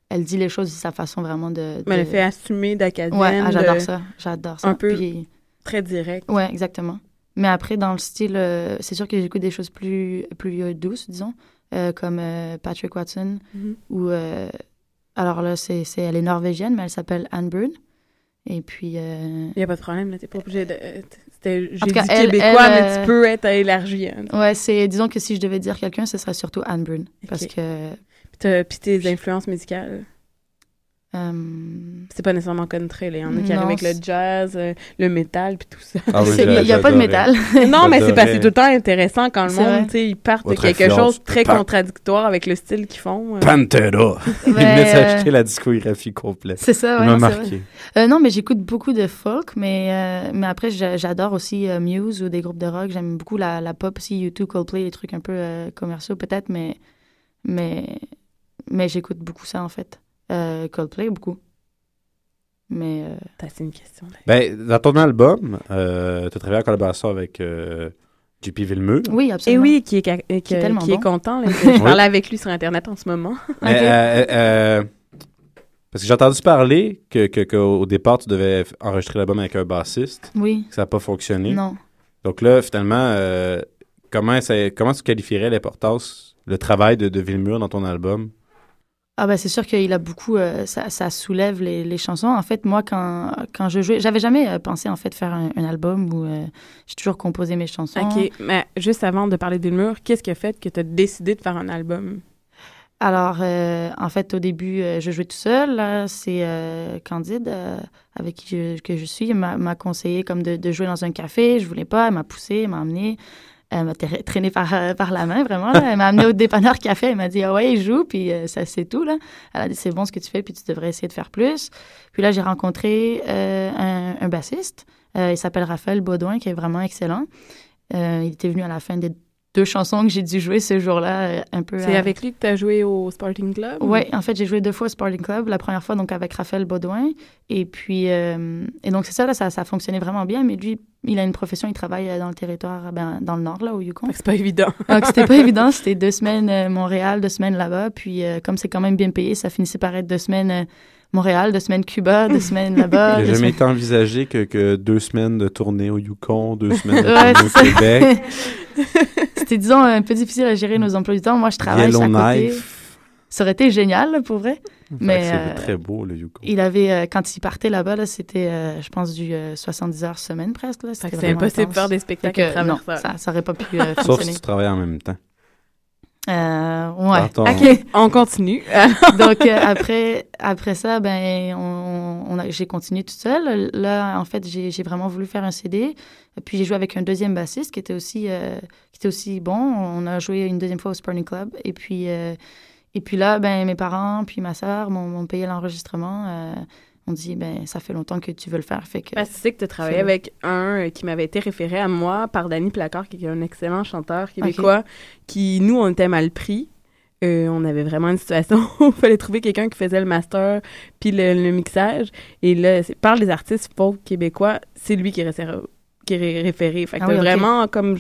S11: elle dit les choses, sa façon vraiment de...
S4: Mais
S11: de-
S4: le fait assumer d'acadienne,
S11: Ouais, ah, j'adore
S4: de-
S11: ça, j'adore ça.
S4: un peu-
S11: Puis-
S4: très direct.
S11: Ouais, exactement. Mais après, dans le style, c'est sûr que j'écoute des choses plus, plus douces, disons, euh, comme euh, Patrick Watson,
S4: Mhm.
S11: ou... euh, alors là, c'est, elle est norvégienne, mais elle s'appelle Anne Byrne. Et puis...
S4: Il n'y a pas de problème, là, t'es pas obligé de... C'était, j'ai dit
S11: elle-
S4: québécois,
S11: elle,
S4: mais tu peux être élargi. Hein.
S11: Ouais, c'est... Disons que si je devais dire quelqu'un, ce serait surtout Anne Byrne. Parce
S4: Ok.
S11: que...
S4: Puis tes influences musicales,
S11: euh,
S4: c'est pas nécessairement country. là. Il y en a qui
S11: Non,
S4: arrivent avec le jazz, euh, le métal, puis tout ça.
S5: Ah oui,
S11: il n'y a pas de métal.
S4: non, mais c'est parce que c'est tout le temps intéressant quand le monde, tu sais, ils partent
S5: Votre
S4: de quelque chose de très
S5: Pan-
S4: contradictoire avec le style qu'ils font. euh.
S5: Pantera! Il
S11: Ben,
S5: venait de
S11: euh,
S5: s'acheter la discographie complète.
S11: C'est ça,
S5: Il
S11: ouais,
S5: m'a
S11: non, c'est vrai.
S5: marqué.
S11: Euh, non, mais j'écoute beaucoup de folk, mais, euh, mais après, j'a- j'adore aussi euh, Muse ou des groupes de rock. J'aime beaucoup la, la pop aussi, YouTube, Coldplay, des trucs un peu euh, commerciaux peut-être, mais, mais, mais j'écoute beaucoup ça en fait. Euh, Coldplay, beaucoup. Mais euh,
S4: T'as- C'est une question. là.
S5: Ben, dans ton album, euh, tu as travaillé en collaboration avec euh, JP Villemur.
S11: oui,
S4: Et
S11: absolument.
S4: oui, qui est, euh, qui,
S11: est tellement
S4: qui est
S11: bon.
S4: content. là. Je parlais avec lui sur Internet en ce moment.
S5: Euh, euh, parce que j'ai entendu parler que, que, qu'au départ, tu devais enregistrer l'album avec un bassiste,
S11: Oui,
S5: que ça n'a pas fonctionné.
S11: non.
S5: Donc là, finalement, euh, comment, ça, comment tu qualifierais l'importance, le travail de, de Villemur dans ton album?
S11: Ah ben c'est sûr qu'il a beaucoup, euh, ça, ça soulève les, les chansons. En fait, moi, quand, quand je jouais, j'avais jamais euh, pensé en fait faire un, un album où euh, j'ai toujours composé mes chansons.
S4: OK, mais juste avant de parler d'Ulmur, qu'est-ce qui a fait que tu as décidé de faire un album?
S11: Alors, euh, en fait, au début, je jouais tout seul. C'est Candide, avec qui je, que je suis, m'a m'a conseillé comme de, de jouer dans un café. Je voulais pas. Elle m'a poussé, elle m'a emmené. Elle m'a tra- traîné par, euh, par la main, vraiment. Elle m'a amené au dépanneur café. Elle m'a dit, ah ouais, joue, puis euh, ça, c'est tout. Là. Elle a dit, c'est bon ce que tu fais, puis tu devrais essayer de faire plus. Puis là, j'ai rencontré euh, un, bassiste. Il s'appelle Raphaël Baudouin, qui est vraiment excellent. Il était venu à la fin des deux chansons que j'ai dû jouer ce jour-là, euh, un peu.
S4: C'est
S11: à-
S4: avec lui que tu as joué au Sporting Club?
S11: oui, en fait, j'ai joué deux fois au Sporting Club. La première fois, donc, avec Raphaël Baudouin. Et puis, euh, et donc, c'est ça, là, ça, ça fonctionnait vraiment bien. Mais lui, il a une profession, il travaille euh, dans le territoire, ben, dans le nord, là, au Yukon.
S4: C'est pas évident.
S11: Donc, c'était pas évident. C'était deux semaines euh, Montréal, deux semaines là-bas. Puis, euh, comme c'est quand même bien payé, ça finissait par être deux semaines euh, Montréal, deux semaines Cuba, deux semaines là-bas.
S5: Il n'a jamais
S11: semaines-
S5: été envisagé que, que deux semaines de tournée au Yukon, deux semaines de
S11: Ouais,
S5: tournée au. Québec,
S11: C'était, disons, un peu difficile à gérer nos emplois du temps. Moi, je travaille à côté.
S5: Yellowknife.
S11: Ça aurait été génial, là, pour vrai.
S5: Mais
S11: euh,
S5: très beau, le Yukon.
S11: Il avait, euh, quand il partait là-bas, là, c'était, euh, je pense, du euh, 70 heures semaine presque. Là. C'était
S4: impossible de faire des spectacles
S11: que,
S4: à
S11: non,
S4: travers ça.
S11: ça, ça aurait pas pu euh,
S5: Sauf
S11: fonctionner.
S5: si tu travailles en même temps.
S11: Euh, ouais.
S5: Attends.
S4: OK, on continue.
S11: Donc euh, après, après ça, ben, on, on a- j'ai continué toute seule. Là, en fait, j'ai j'ai vraiment voulu faire un CD. Puis j'ai joué avec un deuxième bassiste qui était aussi, euh, qui était aussi bon. On a joué une deuxième fois au Sporting Club. Et puis, euh, et puis là, ben, mes parents puis ma sœur m'ont m'ont payé l'enregistrement. On dit, ben, ça fait longtemps que tu veux le faire. Fait que,
S4: tu sais que tu as travaillé avec un euh, qui m'avait été référé à moi par Danny Placard, qui est un excellent chanteur québécois, qui, nous, on était mal pris. Euh, on avait vraiment une situation où il fallait trouver quelqu'un qui faisait le master puis le, le mixage. Et là, par les artistes folk québécois, c'est lui qui est, référé- qui est ré- référé. Fait que
S11: Ah oui,
S4: vraiment comme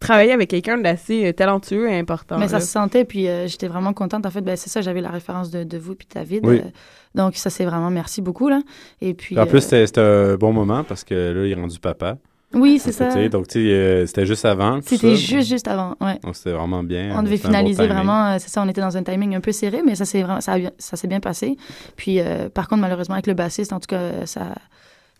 S4: travaillé avec quelqu'un d'assez euh, talentueux et important.
S11: Mais ça
S4: là.
S11: se sentait, puis euh, j'étais vraiment contente. En fait, ben, c'est ça, j'avais la référence de, de vous puis David.
S5: Oui.
S11: euh, donc, ça, c'est vraiment merci beaucoup. Là. Et puis,
S5: en
S11: euh,
S5: plus, c'était c'était un bon moment parce que là, il est rendu papa.
S11: oui, c'est ça.
S5: Donc, tu sais, euh, c'était juste avant.
S11: C'était juste, juste avant. Ouais.
S5: Donc, c'était vraiment bien.
S11: On devait
S5: un bon
S11: finaliser vraiment, euh, c'est ça, on était dans un timing un peu serré, mais ça s'est vraiment, ça, ça s'est bien passé. Puis, euh, par contre, malheureusement, avec le bassiste, en tout cas, ça,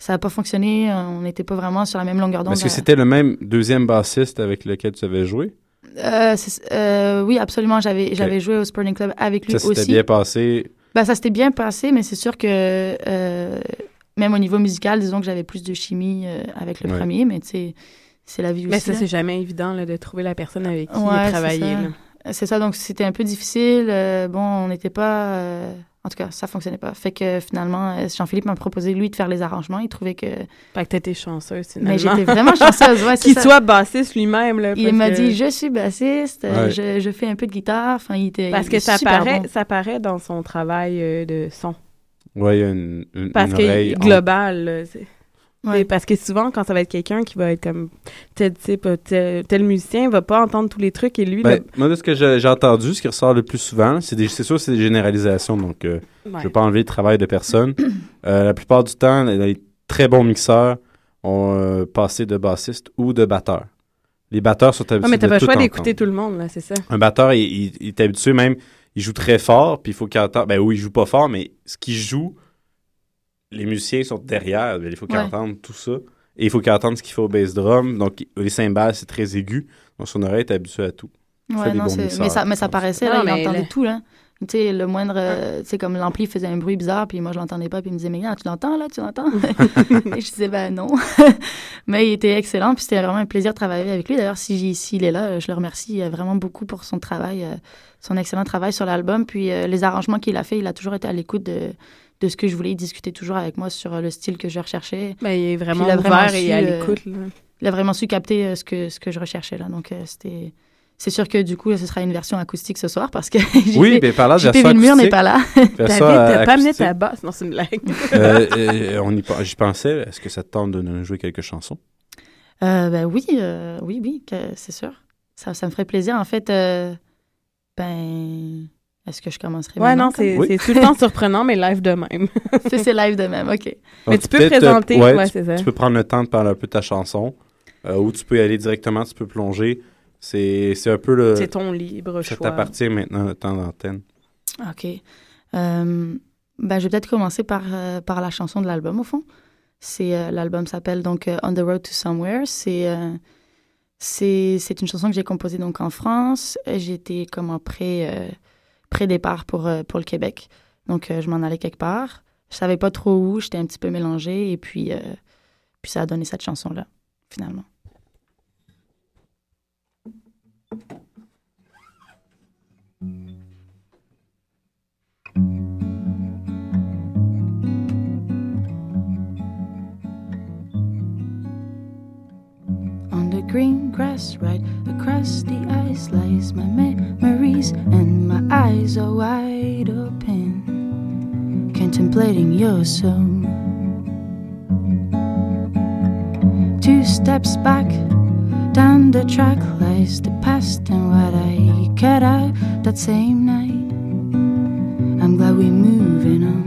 S11: ça a pas fonctionné. On n'était pas vraiment sur la même longueur d'onde.
S5: Est-ce que c'était le même deuxième bassiste avec lequel tu avais joué?
S11: Euh, euh, oui, absolument. J'avais, j'avais joué au Sporting Club avec lui
S5: Ça s'était
S11: aussi.
S5: bien passé?
S11: Ben, ça s'était bien passé, mais c'est sûr que euh, même au niveau musical, disons que j'avais plus de chimie euh, avec le
S5: Ouais.
S11: premier, mais tu sais, c'est la vie aussi.
S4: Mais ça, c'est jamais évident là, de trouver la personne avec qui
S11: Ouais,
S4: travailler.
S11: ça. C'est ça, donc c'était un peu difficile. Euh, bon, on n'était pas. Euh, En tout cas, ça fonctionnait pas. Fait que finalement, euh, Jean-Philippe m'a proposé, lui, de faire les arrangements. Il trouvait que.
S4: Fait que t'étais chanceuse, finalement.
S11: Mais j'étais vraiment chanceuse, ouais,
S4: Qu'il soit bassiste lui-même, là.
S11: Il
S4: parce
S11: m'a
S4: que-
S11: dit, je suis bassiste, euh,
S5: Ouais.
S11: je, je fais un peu de guitare. Enfin, il était.
S4: Parce
S11: il
S4: que ça
S11: super
S4: paraît,
S11: bon.
S4: ça paraît dans son travail euh, de son.
S5: Ouais, il y a une, une,
S4: Parce
S5: une
S4: que
S5: oreille. en-
S4: global, là, c'est-
S11: Ouais.
S4: Parce que souvent, quand ça va être quelqu'un qui va être comme tel type, euh, tel, tel musicien, va pas entendre tous les trucs et lui,
S5: Ben,
S4: là,
S5: moi, de ce que j'ai entendu, ce qui ressort le plus souvent, c'est des- c'est sûr, c'est des généralisations. Donc, euh,
S4: ouais.
S5: je ne veux pas enlever le travail de personne. Euh, la plupart du temps, les, très bons mixeurs ont euh, passé de bassiste ou de batteur. Les batteurs sont habitués
S4: Ouais, mais t'as pas le
S5: tout
S4: choix d'écouter tout le monde, là, c'est ça.
S5: Un batteur, il, il- il est habitué même, il joue très fort, puis il faut qu'il entende. Ben oui, il joue pas fort, mais ce qu'il joue, les musiciens sont derrière. il faut qu'ils
S11: Ouais.
S5: entendent tout ça. Et il faut qu'ils entendent ce qu'il fait au bass drum. Donc, les cymbales, c'est très aigu. Donc, son oreille est habituée à tout.
S11: Ouais, non,
S5: mixeurs,
S11: mais ça, mais ça paraissait,
S4: Non,
S11: là, il
S4: mais
S11: entendait
S4: le-
S11: tout, là. Tu sais, le moindre, euh, tu sais, comme l'ampli faisait un bruit bizarre, puis moi, je l'entendais pas, puis il me disait, mais regarde, tu l'entends, là, tu l'entends? Et je disais, ben non. mais il était excellent, puis c'était vraiment un plaisir de travailler avec lui. D'ailleurs, si- s'il est là, je le remercie euh, vraiment beaucoup pour son travail, euh, son excellent travail sur l'album, puis euh, les arrangements qu'il a fait, il a toujours été à l'écoute de, de ce que je voulais. Il discutait toujours avec moi sur euh, le style que je recherchais.
S4: Ben, il est vraiment
S11: il a
S4: ouvert
S11: vraiment
S4: et
S11: su,
S4: à
S11: euh,
S4: l'écoute, là.
S11: Il a vraiment su capter euh, ce, que, ce que je recherchais, là. Donc, euh, c'était... C'est sûr que du coup, ce sera une version acoustique ce soir parce que j'ai
S5: Oui,
S11: fait-
S5: mais parlant de
S11: JP
S5: version
S11: Villemur n'est pas là.
S4: David, t'as pas amené ta basse? Non, c'est une blague.
S5: on y, j'y pensais. Est-ce que ça te tente de nous jouer quelques chansons?
S11: Euh, ben oui, euh, oui, oui, c'est sûr. Ça, ça me ferait plaisir. En fait, euh, ben, est-ce que je commencerai
S4: Ouais,
S11: maintenant,
S4: non, c'est
S5: Oui.
S4: c'est tout le temps surprenant, mais live de même.
S11: c'est c'est live de même, OK.
S4: Mais
S5: Donc,
S4: tu peux
S5: euh,
S4: présenter,
S5: ouais,
S4: ouais,
S5: tu,
S4: c'est ça.
S5: tu peux prendre le temps de parler un peu de ta chanson. euh, ou tu peux y aller directement, tu peux plonger. C'est c'est un peu le...
S4: C'est ton libre
S5: Ça
S4: choix.
S5: t'appartient maintenant, le temps d'antenne.
S11: OK. Euh, ben, je vais peut-être commencer par, euh, par la chanson de l'album, au fond. C'est euh, L'album s'appelle donc euh, On the Road to Somewhere. C'est euh, c'est c'est une chanson que j'ai composée donc en France. J'ai été comme euh, pré-départ pour, euh, pour le Québec. Donc, euh, je m'en allais quelque part. Je savais pas trop où, j'étais un petit peu mélangée, et puis, euh, puis ça a donné cette chanson-là, finalement. Green grass, right across the ice, lies my memories, and my eyes are wide open, contemplating your song. Two steps back, down the track lies the past and what I cut out that same night. I'm glad we're moving on.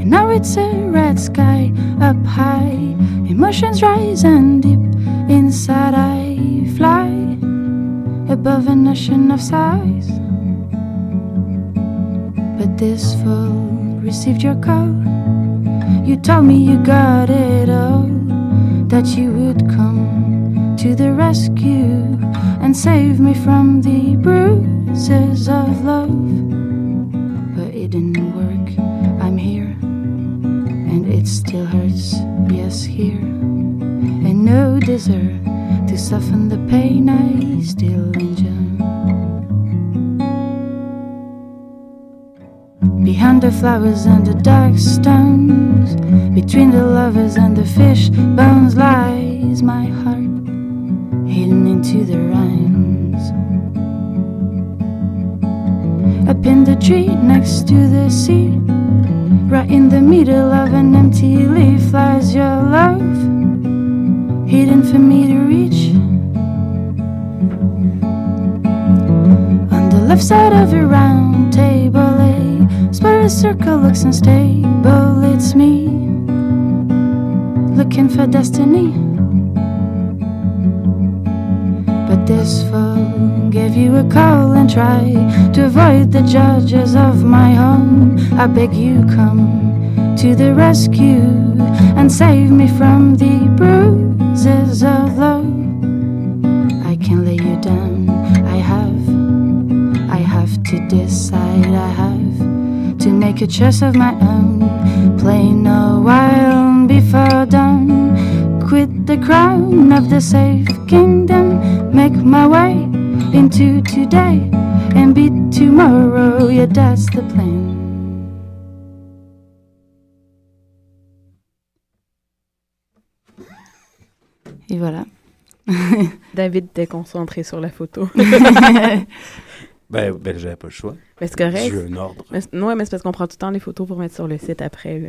S11: And now it's a red sky up high. Emotions rise and deep inside I fly above an ocean of sighs. But this fall received your call. You told me you got it all, that you would come to the rescue and save me from the bruises of love. Yes, here, and no desert to soften the pain I still enjoy. Behind the flowers and the dark stones, between the lovers and the fish bones lies my heart, hidden into the rhymes. Up in the tree next to the sea, right in the middle of an empty leaf lies your love, hidden for me to reach. On the left side of your round table, a spiral circle looks unstable. It's me looking for destiny. This fall gave you a call and try to avoid the judges of my home. I beg you come to the rescue and save me from the bruises of love. I can lay you down. I have, I have to decide. I have to make a choice of my own. Playing a while before dawn. Quit the crown of the safe kingdom. Make my way into today and be tomorrow. Yeah, that's the plan. Et voilà.
S4: David était concentré sur la photo.
S5: Ben, ben j'avais pas le choix.
S4: Mais c'est correct.
S5: J'ai un ordre.
S4: Mais c'est- ouais, mais c'est parce qu'on prend tout le temps les photos pour mettre sur le site après. là.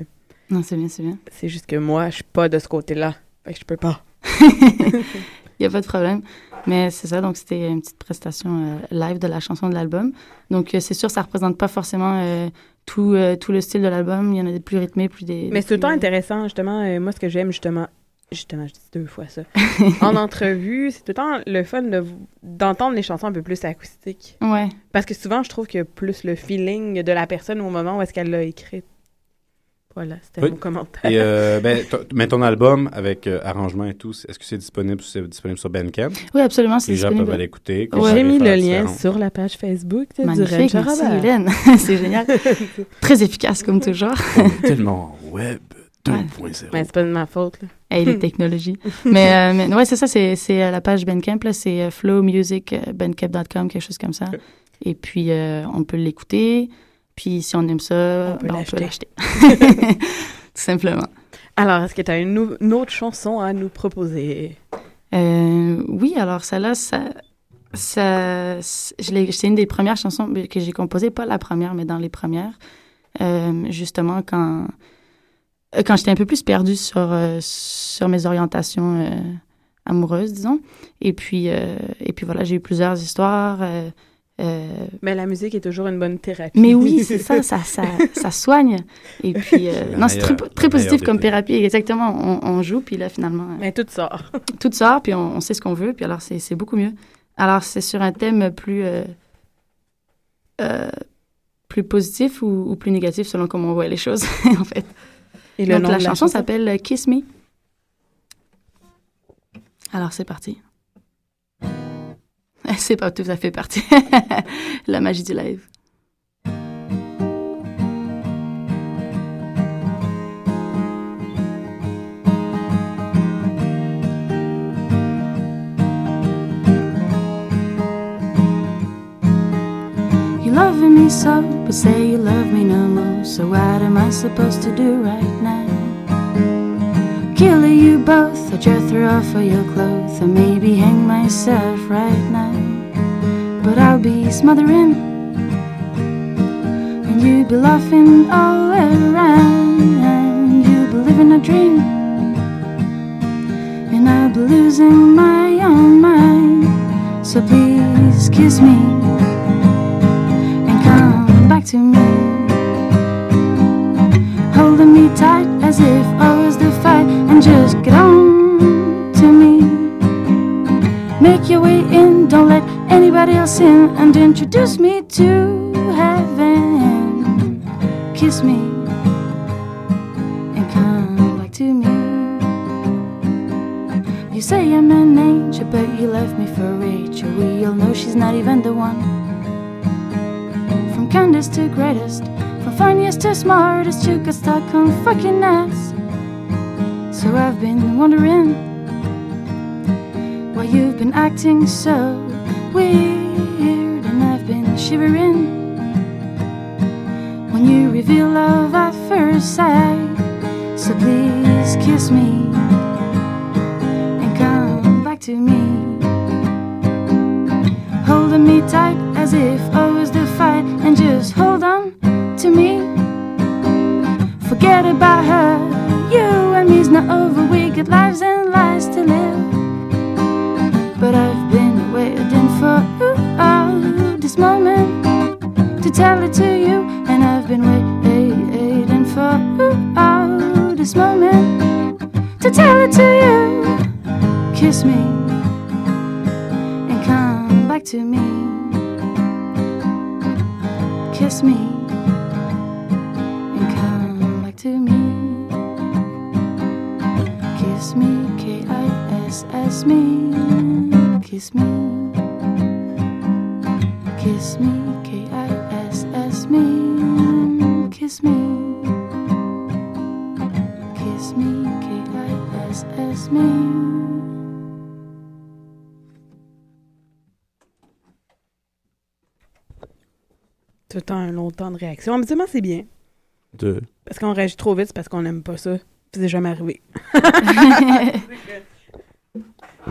S11: Non, c'est bien, c'est bien.
S4: C'est juste que moi, je suis pas de ce côté-là. Fait que je peux pas.
S11: Il n'y a pas de problème. Mais c'est ça, donc c'était une petite prestation euh, live de la chanson de l'album. Donc euh, c'est sûr, ça représente pas forcément euh, tout, tout le style de l'album. Il y en a des plus rythmés, plus des.
S4: Mais c'est
S11: euh,
S4: intéressant, justement. moi, ce que j'aime, justement, justement, je dis deux fois ça. en entrevue, c'est tout le temps le fun de d'entendre les chansons un peu plus acoustiques.
S11: Ouais.
S4: Parce que souvent, je trouve que plus le feeling de la personne au moment où est-ce qu'elle l'a écrite. Voilà, c'était
S5: Oui.
S4: mon commentaire.
S5: Et euh, ben, mais ton album avec euh, arrangement et tout, est-ce que c'est disponible, c'est disponible sur Bandcamp?
S11: Oui, absolument, c'est
S5: Les gens
S11: disponible.
S5: peuvent aller écouter.
S11: Ouais.
S4: J'ai mis le lien sur la page Facebook de du
S11: Magnifique, merci. Hélène. c'est génial. Très efficace comme toujours.
S5: On est tellement web 2.0.
S4: Mais c'est pas de ma faute. Là.
S11: Hey, les technologies. mais, euh, mais ouais, c'est ça, c'est, c'est euh, la page Bandcamp, là, c'est euh, flowmusic.bandcamp.com, quelque chose comme ça. Et puis, euh, on peut l'écouter. Puis, si on aime ça,
S4: On peut
S11: ben,
S4: l'acheter.
S11: Tout simplement.
S4: Alors, est-ce que tu as une, autre chanson à nous proposer?
S11: Euh, oui, alors celle-là, ça, ça, c'est une des premières chansons que j'ai composées, pas la première, mais dans les premières. Euh, justement, quand, quand j'étais un peu plus perdue sur, euh, sur mes orientations amoureuses, disons. Et puis, et puis voilà, j'ai eu plusieurs histoires. Euh,
S4: Mais la musique est toujours une bonne thérapie.
S11: mais oui, c'est ça, ça, ça, ça soigne. Et puis, euh,
S5: La
S11: non, c'est très, très
S5: la
S11: positif comme thérapie. Exactement, on, on joue, puis là, finalement, euh,
S4: Mais tout sort.
S11: tout sort, puis on, on sait ce qu'on veut, puis alors c'est c'est beaucoup mieux. Alors, c'est sur un thème plus, euh, euh, plus positif ou, ou plus négatif, selon comment on voit les choses, en fait.
S4: Et le
S11: Donc,
S4: nom
S11: la
S4: de
S11: chanson? s'appelle Kiss Me. Alors, c'est parti. c'est pas tout à fait parti. la magie du live. You loving me so, but say you love me no more. So what am I supposed to do right now? Kill you both, or just throw off all your clothes, or maybe hang myself right now. But I'll be smothering, and you'll be laughing all around, and you'll be living a dream, and I'll be losing my own mind. So please kiss me and come back to me. Your way in, don't let anybody else in, and introduce me to heaven. Kiss me and come back to me. You say I'm an angel, but you left me for Rachel. We all know she's not even the one. From kindest to greatest, from funniest to smartest, you got stuck on fucking ass. So I've been wondering you've been acting so weird, and I've been shivering when you reveal love at first sight. So please kiss me and come back to me. Holding me tight as if I was the fight, and just hold on to me. Forget about her, you and me's not over. We got lives and lives to live. For this moment to tell it to you, and I've been waiting for this moment to tell it to you. Kiss me and come back to me. Kiss me and come back to me. Kiss me, K I S S me. Kiss me. Kiss me, K I S S me. Kiss me. Kiss me, K I S S me.
S4: Tout le temps un long temps de réaction. Habituellement, c'est bien.
S5: De...
S4: Parce qu'on réagit trop vite, c'est parce qu'on n'aime pas ça. C'est jamais arrivé.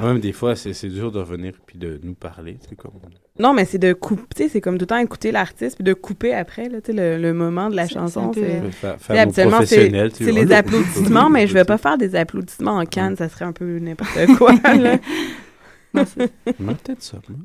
S5: Même des fois, c'est c'est dur de revenir puis de nous parler. Comme...
S4: Non, mais c'est de couper, tu sais, c'est comme tout le temps écouter l'artiste puis de couper après, là, tu sais, le, le moment de la chanson.
S11: c'est
S4: C'est habituellement, les applaudissements, mais je vais pas faire des applaudissements en canne, ça serait un peu n'importe quoi. là.
S5: Peut-être ça. moi.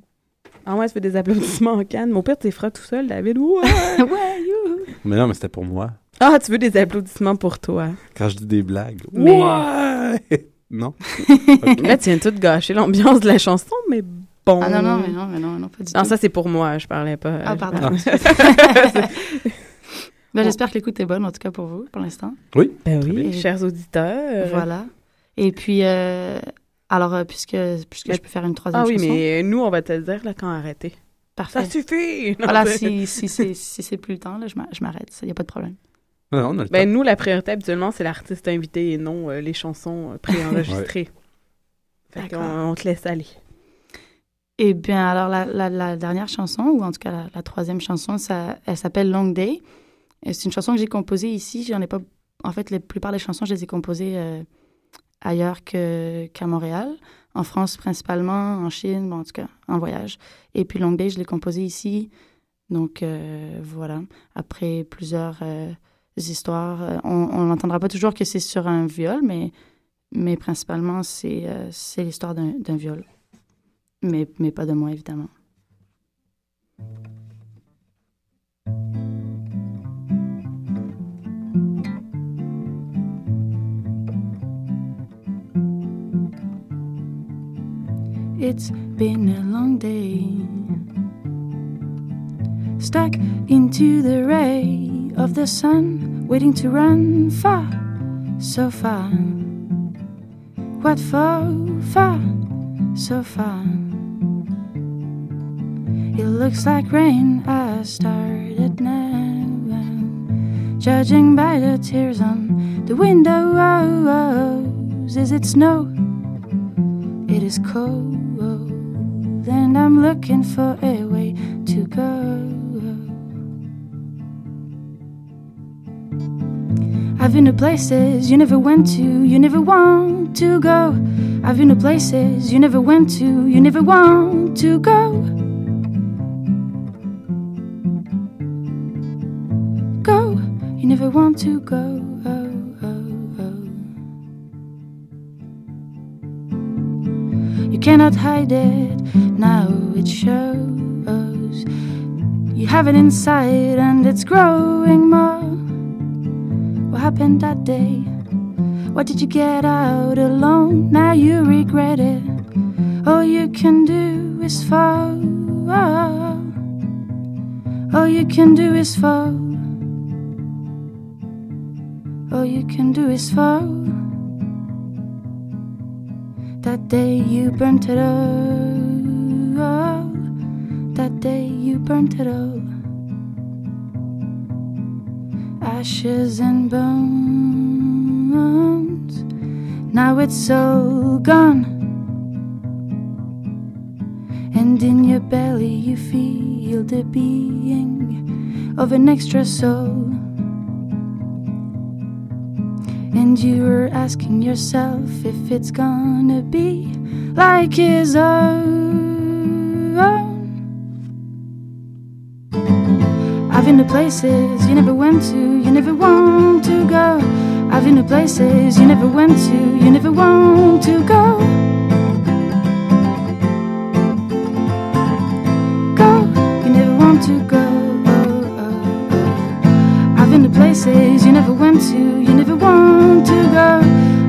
S4: Ah ouais, tu fais des applaudissements en canne. Mon père, tu les feras tout seul, David. Ouais.
S11: ouais, you.
S5: Mais non, mais c'était pour moi.
S4: Ah, tu veux des applaudissements pour toi?
S5: Quand je dis des blagues.
S4: Mais-
S5: Ouais! Non.
S4: Là, tu viens tout gâcher l'ambiance de la chanson, mais bon.
S11: Ah non, non, mais non, mais non, non, pas du
S4: Non,
S11: tout.
S4: ça, c'est pour moi, je parlais pas.
S11: Ah, pardon.
S4: parlais-
S11: Ben, J'espère que l'écoute est bonne, en tout cas pour vous, pour l'instant.
S5: Oui.
S4: Ben oui,
S11: bien.
S4: chers auditeurs.
S11: Voilà. Et puis, euh, alors, euh, puisque, puisque
S4: Mais-
S11: je peux faire une troisième
S4: Ah oui,
S11: chanson.
S4: mais nous, on va te le dire là, quand arrêter.
S11: Parfait.
S4: Ça suffit! Non,
S11: Voilà, si, si, c'est- si c'est plus le temps, là, je m'arrête. Il n'y a pas de problème.
S5: Non, non, on a le
S4: Ben,
S5: temps.
S4: nous, la priorité, habituellement, c'est l'artiste invité et non euh, les chansons euh, préenregistrées. Fait qu'on
S11: D'accord.
S4: on te laisse aller.
S11: Eh bien, alors, la, la, la dernière chanson, ou en tout cas la, la troisième chanson, ça, elle s'appelle Long Day. C'est une chanson que j'ai composée ici. J'en ai pas. En fait, la plupart des chansons, je les ai composées euh, ailleurs qu'à Montréal. En France, principalement, en Chine, bon, en tout cas, en voyage. Et puis Long Day, je l'ai composée ici. Donc, euh, voilà. Après plusieurs euh, histoires, euh, on n'entendra pas toujours que c'est sur un viol, mais, mais principalement, c'est euh, l'histoire d'un viol. Mais, mais pas de moi, évidemment. It's been a long day. Stuck into the ray of the sun, waiting to run far, so far. What for? Far, so far. It looks like rain has started now. Judging by the tears on the windows, is it snow? It is cold, and I'm looking for a way to go. I've been to places you never went to, you never want to go. I've been to places you never went to, you never want to go. Go, you never want to go. Oh, oh. You cannot hide it, now it shows. You have it inside and it's growing more. Happened that day? What did you get out alone? Now you regret it. All you can do is fall. All you can do is fall. All you can do is fall. That day you burnt it all. That day you burnt it all ashes and bones. Now it's all gone. And in your belly, you feel the being of an extra soul. And you are asking yourself if it's gonna be like his own. Been to places you never went to, you never want to go. I've been to places you never went to, you never want to go. Go, you never want to go. I've been to places you never went to, you never want to go.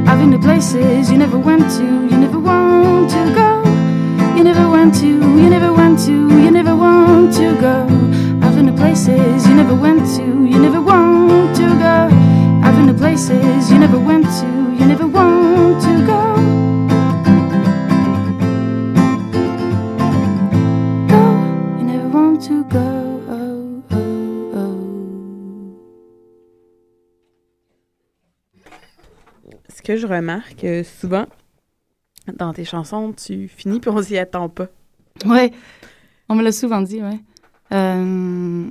S11: I've been to places you never went to, you never want to go. You never went to, you never went to, you never want to go. I've been to places you never went to, you never want to go. I've been to places you never went to, you never want to go. Go, you never want to go. Oh, oh, oh.
S4: Ce que je remarque euh, souvent dans tes chansons, tu finis puis on s'y attend pas.
S11: Ouais, on me l'a souvent dit, ouais. Euh,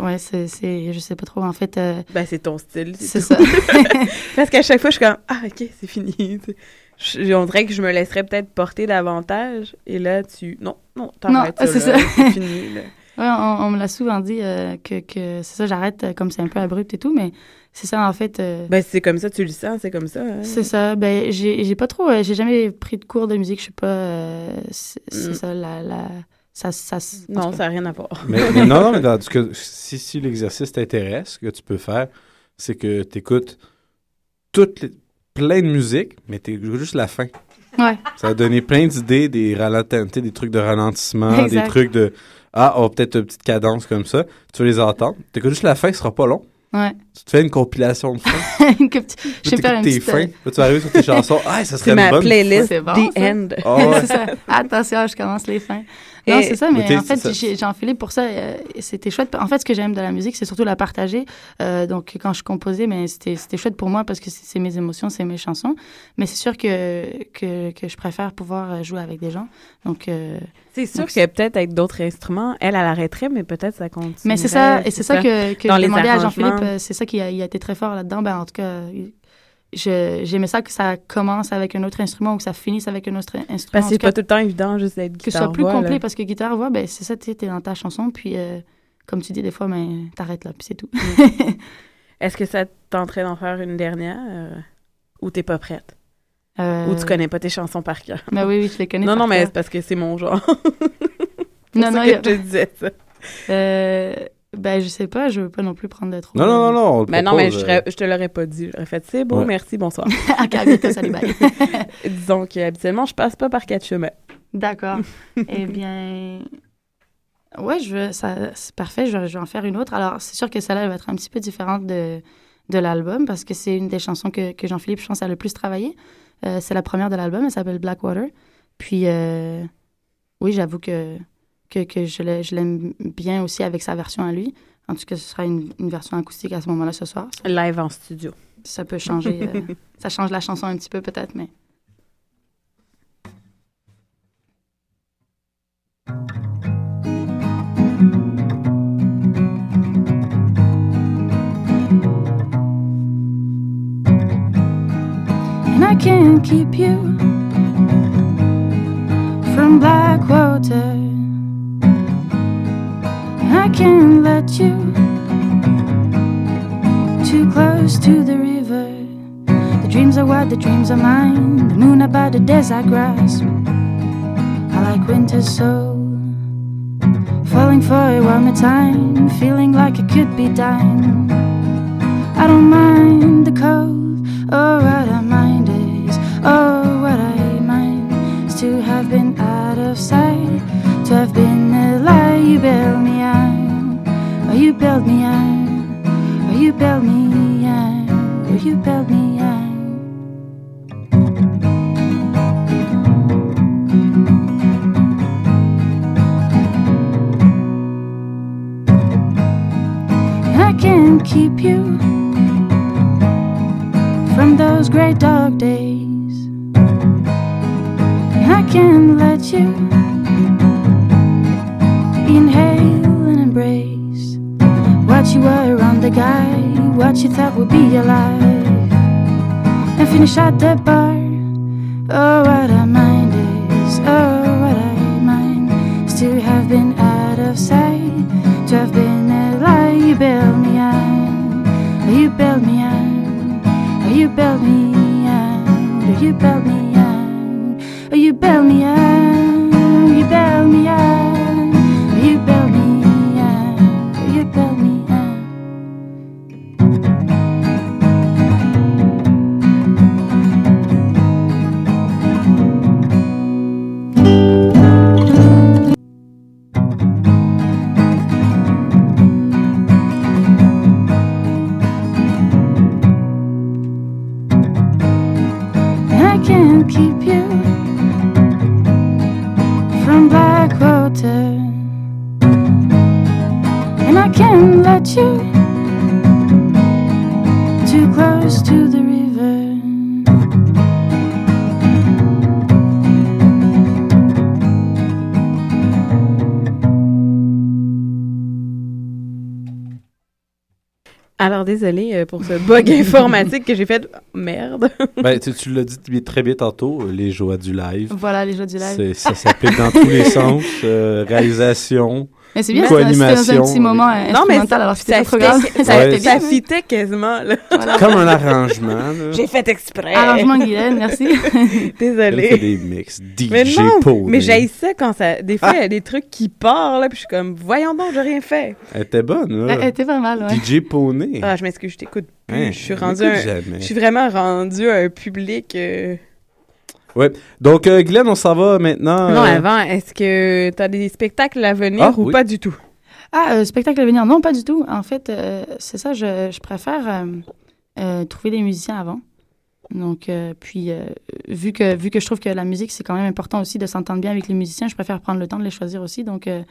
S11: ouais, c'est, je sais pas trop. En fait, euh,
S4: Ben, c'est ton style.
S11: c'est ça.
S4: Parce qu'à chaque fois, je suis comme Ah, ok, c'est fini. Je- on dirait que je me laisserais peut-être porter davantage. Et là, tu. Non, non, t'arrêtes
S11: Non, c'est ça.
S4: C'est fini. là.
S11: Ouais, on, on me l'a souvent dit euh, que, que c'est ça, j'arrête euh, comme c'est un peu abrupt et tout, mais c'est ça, en fait. euh,
S4: Ben, c'est comme ça, tu le sens, c'est comme ça. hein.
S11: C'est ça. Ben, j'ai pas trop. euh, j'ai jamais pris de cours de musique. Je suis pas. c'est c'est
S4: Mm.
S11: ça, la. la ça,
S4: Non, ça n'a rien à voir.
S5: Mais, mais non, non, mais dans, que, si, si l'exercice t'intéresse, ce que tu peux faire, c'est que tu écoutes toutes les, plein de musique, mais tu juste la fin.
S11: Ouais.
S5: Ça va donner plein d'idées, des ralentissements, des trucs de ralentissement,
S11: Exact.
S5: des trucs de Ah, oh, peut-être une petite cadence comme ça. Tu vas les entendre. Tu écoutes juste la fin, ce sera pas long.
S11: Ouais.
S5: Tu te fais une compilation de fins.
S11: Je
S5: t'écoutes
S11: une
S5: tes fins.
S11: euh,
S5: Là, tu vas arriver sur tes chansons. Ah, ça serait une
S4: ma
S5: bonne.
S4: playlist
S11: C'est bon,
S4: The
S11: ça.
S4: End.
S5: Ah ouais.
S11: c'est ça. Attention, je commence les fins.
S4: Et-
S11: Non, c'est ça,
S5: Mais
S11: en fait,
S5: ça-
S11: j'ai- Jean-Philippe, pour ça, euh, c'était chouette. En fait, ce que j'aime de la musique, c'est surtout la partager. Euh, donc, quand je composais, mais c'était c'était chouette pour moi parce que c'est mes émotions, c'est mes chansons. Mais c'est sûr que, que, que je préfère pouvoir euh, jouer avec des gens. Donc, euh,
S4: C'est sûr
S11: Donc,
S4: que peut-être avec d'autres instruments, elle, elle arrêterait, mais peut-être ça continue.
S11: mais c'est ça, et c'est ça que, que
S4: Dans
S11: je demandais à. Jean-Philippe. euh, C'est ça qui a, il a été très fort là-dedans. Ben, en tout cas, j'aimais ça que ça commence avec un autre instrument ou que ça finisse avec un autre instrument.
S4: Parce que c'est pas tout le temps évident juste d'être
S11: que ce soit plus
S4: guitare-voix,
S11: complet
S4: là.
S11: parce que guitare voix ben c'est ça tu t'es dans ta chanson puis euh, comme tu dis des fois ben t'arrêtes là puis c'est tout
S4: Est-ce que ça te tenterait d'en faire une dernière euh, ou t'es pas prête?
S11: Euh,
S4: Ou tu connais pas tes chansons par cœur?
S11: ben oui oui je les connais
S4: Non,
S11: par
S4: non, mais c'est parce que c'est mon genre.
S11: non non a-
S4: que je te disais ça.
S11: euh, ben je sais pas je veux pas non plus prendre de trop
S5: Non, non, non, non. on
S4: Mais non, mais je,
S5: euh,
S4: je te l'aurais pas dit. J'aurais fait, c'est beau,
S5: Ouais.
S4: merci, bonsoir.
S11: ok à bientôt salut bye
S4: Disons qu'habituellement, je passe pas par quatre chemins.
S11: d'accord eh bien ouais je veux ça c'est parfait je, vais- je vais en faire une autre alors c'est sûr que celle-là elle va être un petit peu différente de de l'album parce que c'est une des chansons que, que Jean-Philippe je pense a le plus travaillé Euh, c'est la première de l'album elle s'appelle Blackwater puis euh, oui j'avoue que que, que je l'ai- je l'aime bien aussi avec sa version à lui. En tout cas, ce sera une, une version acoustique à ce moment-là ce soir.
S4: Live en studio.
S11: Ça peut changer. euh, ça change la chanson un petit peu peut-être, mais. And I can't keep you from Blackwater. I can't let you too close to the river. The dreams are what the dreams are mine. The moon about the desert grass. I like winter so. Falling for it one more time, feeling like it could be dying. I don't mind the cold, oh what I mind is, oh what I mind is to have been out of sight, you bailed me out, oh you build me out, oh you build me out. I can't keep you from those great dark days. I can't let you you were around the guy, what you thought would be your life, and finish at the bar. Oh, what I mind is, oh, what I mind is to have been out of sight, to have been a lie. You bailed me oh, you bailed me oh, you bailed me out, oh, you bailed me oh, you bailed me out,
S4: Alors, désolé euh, pour ce bug informatique que j'ai fait. Merde.
S5: Ben, tu, tu l'as dit très bien tantôt, euh, les joies du live.
S11: Voilà les jeux du live.
S5: Ça s'applique dans tous les sens. euh, réalisation.
S11: Mais c'est bien, c'était dans un
S5: co-animation.
S11: petit moment euh,
S4: Non, mais
S11: instrumental, alors c'était
S4: ça
S11: pas trop grave.
S4: fitait- ça,
S5: Ouais.
S4: ça fitait quasiment. là.
S5: Comme un arrangement.
S4: J'ai fait exprès.
S11: Arrangement Guylaine, merci.
S5: Elle fait
S4: Désolée.
S5: des mix. DJ
S4: Mais non,
S5: Pony.
S4: mais j'ai ça quand ça. Des fois, il y a des trucs qui partent, là, puis je suis comme, voyons donc, j'ai rien fait.
S5: Elle était bonne,
S11: Elle
S5: là.
S11: était pas mal, ouais.
S5: DJ Pony.
S4: Ah, je m'excuse, je t'écoute plus.
S5: Hein,
S4: je suis rendu un.
S5: jamais.
S4: Je suis vraiment rendu à un public. euh,
S5: Donc, euh, Glenn, on s'en va maintenant.
S4: Non,
S5: euh,
S4: avant, est-ce que tu as des spectacles à venir
S5: Ah,
S4: ou
S5: oui.
S4: pas du tout?
S11: Ah, euh, spectacle à venir. Non, pas du tout. En fait, euh, c'est ça, je, je préfère euh, euh, trouver des musiciens avant. Donc, euh, puis, euh, vu, que, vu que je trouve que la musique, c'est quand même important aussi de s'entendre bien avec les musiciens, je préfère prendre le temps de les choisir aussi. Donc, euh,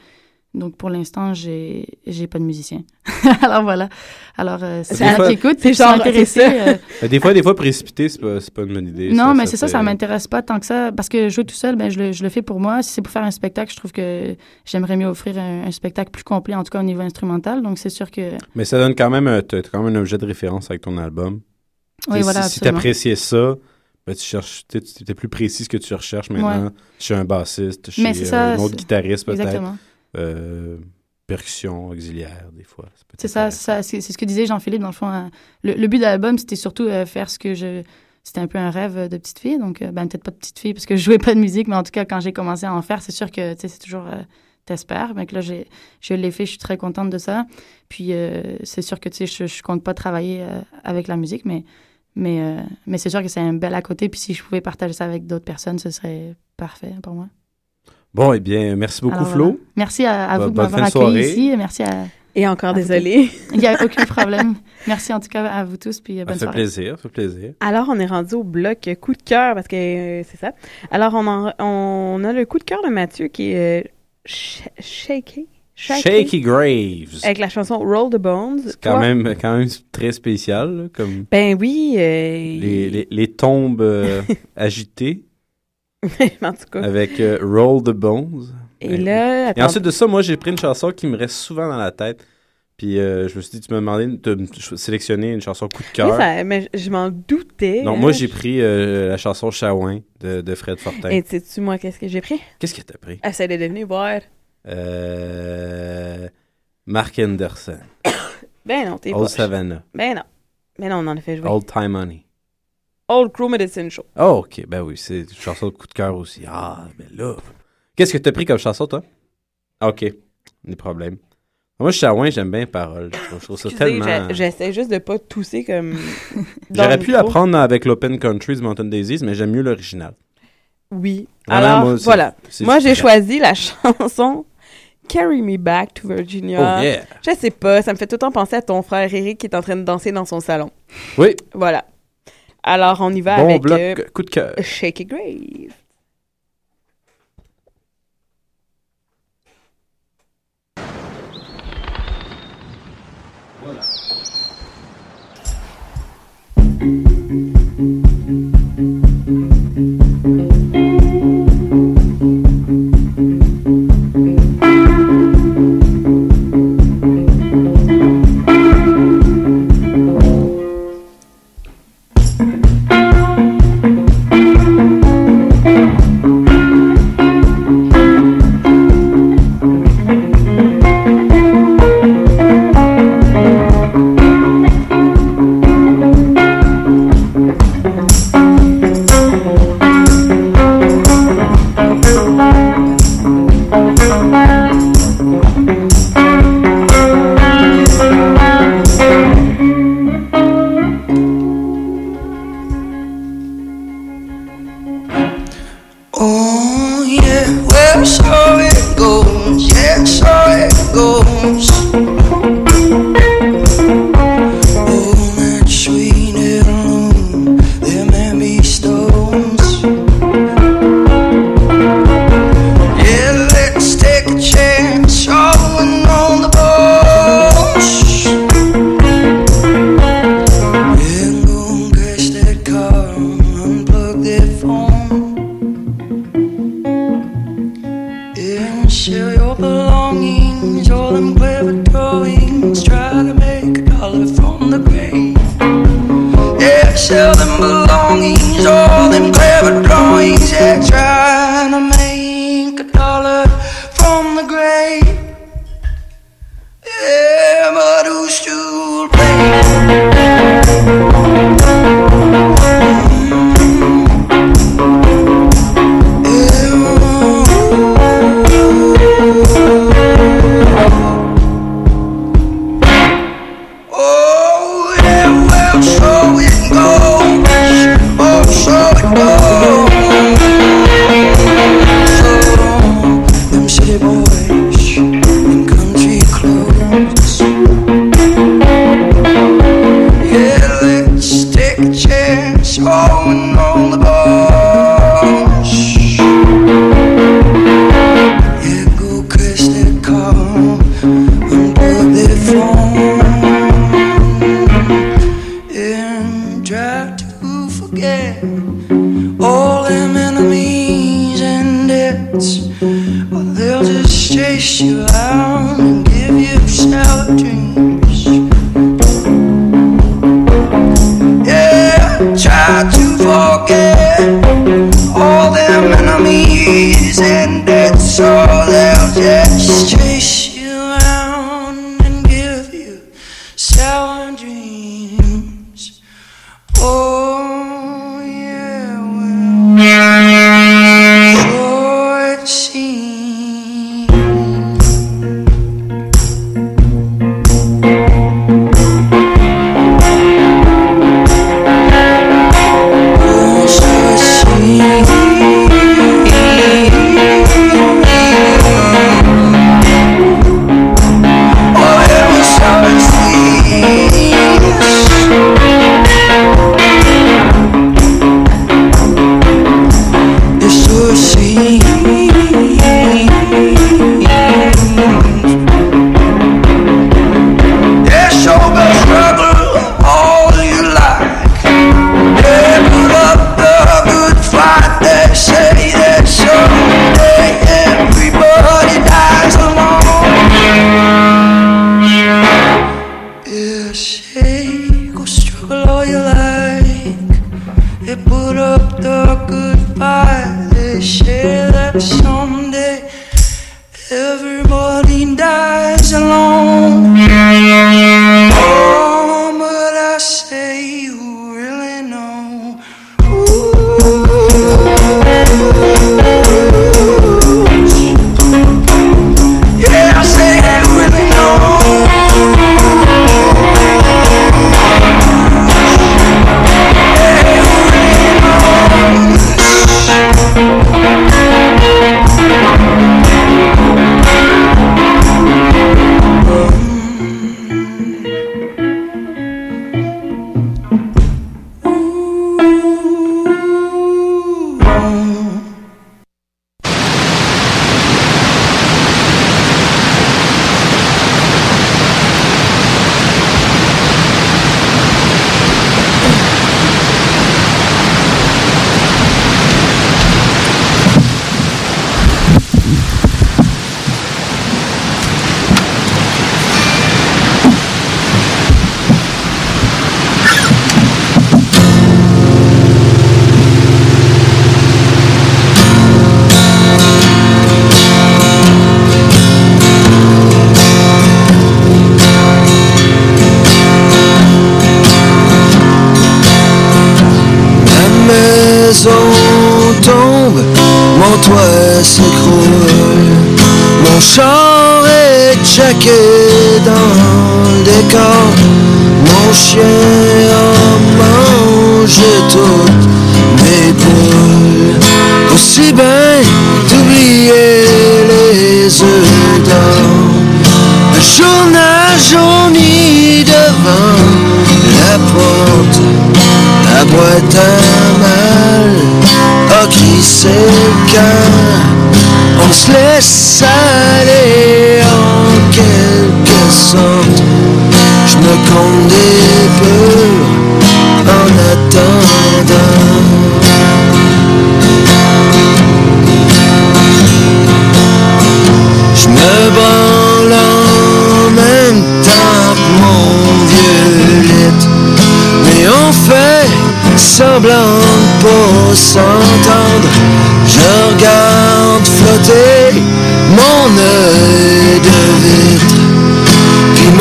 S11: donc pour l'instant, j'ai j'ai pas de musicien. Alors, voilà. Alors, euh, si
S5: Des
S11: y en a
S5: fois-
S11: qui écoutent,
S4: c'est genre,
S11: intéressés,
S4: c'est ça.
S11: euh,
S5: euh, Des fois, des fois, précipiter, c'est pas, c'est pas une bonne idée.
S11: non, mais c'est ça,
S5: fait-
S11: ça m'intéresse pas tant que ça. Parce que jouer tout seul, ben, je, le, je le fais pour moi. Si c'est pour faire un spectacle, je trouve que j'aimerais mieux offrir un, un spectacle plus complet, en tout cas au niveau instrumental. Donc, c'est sûr que.
S5: Mais ça donne quand même, t'as t'as quand même un objet de référence avec ton album.
S11: Oui, voilà,
S5: si si t'appréciais ça, ben, tu cherches, t'es- tu es plus précis ce que tu recherches maintenant.
S11: Ouais.
S5: Chez un bassiste,
S11: Mais c'est
S5: euh,
S11: ça,
S5: un autre
S11: c'est-
S5: guitariste peut-être. Euh, percussion auxiliaire, des fois.
S11: C'est ça, c'est ça. C'est c'est ce que disait Jean-Philippe, dans le fond. hein. Le, le but de l'album, c'était surtout euh, faire ce que je. C'était un peu un rêve de petite fille. Donc, euh, ben, peut-être pas de petite fille, parce que je jouais pas de musique, mais en tout cas, quand j'ai commencé à en faire, c'est sûr que, c'est toujours. euh, T'espères. Mais que là, je l'ai fait, je suis très contente de ça. Puis, euh, c'est sûr que, tu sais, je, je compte pas travailler euh, avec la musique, mais, mais, euh, mais c'est sûr que c'est un bel à côté. Puis, si je pouvais partager ça avec d'autres personnes, ce serait parfait pour moi.
S5: Bon, eh bien, merci beaucoup,
S11: Alors,
S5: Flo.
S11: voilà. Merci à, vous de
S5: bonne
S11: m'avoir accueilli
S5: soirée.
S11: ici. Merci à.
S4: Et encore désolée.
S11: Il n'y a aucun problème. Merci en tout cas à vous tous. Puis euh,
S5: Ça
S11: bonne
S5: fait
S11: soirée.
S5: plaisir, ça fait plaisir.
S4: Alors, on est rendu au bloc coup de cœur parce que euh, c'est ça. Alors, on, en- on a le coup de cœur de Mathieu qui est euh, Sh- Shaky.
S5: Shaky Graves.
S4: Avec la chanson Roll the Bones.
S5: C'est quand même, quand même très spécial, là, comme
S4: Ben oui. euh,
S5: les, les, les tombes euh, agitées
S4: en tout cas.
S5: avec euh, Roll the Bones.
S4: Et là,
S5: Et
S4: attends,
S5: ensuite de ça, moi, j'ai pris une chanson qui me reste souvent dans la tête. Puis euh, je me suis dit, tu m'as demandé de me sélectionner une chanson coup de
S4: oui,
S5: cœur.
S4: ça- mais je m'en doutais.
S5: Non,
S4: hein.
S5: moi, j'ai pris euh, la chanson Chawin de, de Fred Fortin.
S4: Et sais-tu, moi, qu'est-ce que j'ai pris?
S5: Qu'est-ce que t'as pris?
S4: Essaye de devenir voir.
S5: Euh, Mark Anderson.
S4: Ben non, t'es
S5: Old
S4: pas.
S5: Savannah.
S4: Ben non. Ben non, on en a fait jouer.
S5: Old Time Honey.
S4: Old Crew Medicine Show.
S5: Oh, ok. Ben oui, c'est une chanson de coup de cœur aussi. Ah, ben là. Qu'est-ce que t'as pris comme chanson, toi? Ah, Ok. Des problèmes. Moi, Chawin, j'aime bien les paroles. Je trouve, je ça
S4: Excusez,
S5: tellement.
S4: j'essaie juste de pas tousser comme.
S5: J'aurais pu la prendre avec l'Open Country de Mountain Daisies, mais j'aime mieux l'original.
S4: Oui.
S5: Vraiment,
S4: Alors,
S5: moi,
S4: voilà. Moi, j'ai choisi la chanson Carry Me Back to Virginia.
S5: Oh, yeah.
S4: Je sais pas, ça me fait tout le temps penser à ton frère Eric qui est en train de danser dans son salon.
S5: Oui.
S4: Voilà. Alors, on y va
S5: Bon
S4: avec
S5: bloc,
S4: euh,
S5: coup de cœur.
S4: Shaky Grave.
S12: Oh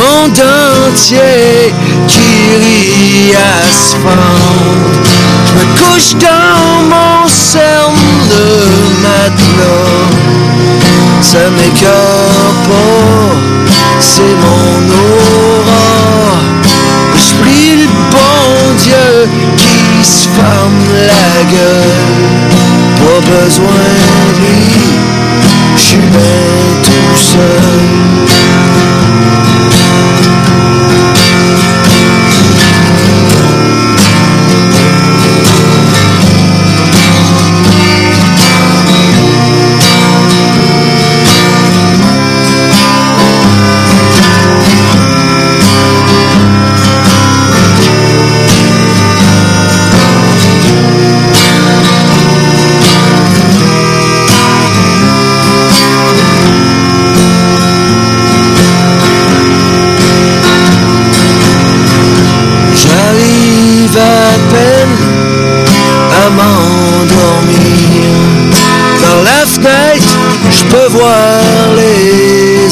S8: Puis mon dentier qui rit à se fendre. Je me couche dans mon cerne de matelas. Ça m'écœure pas, c'est mon aura. Je prie le bon Dieu qui se ferme la gueule. Pas besoin de lui, je suis bien tout seul.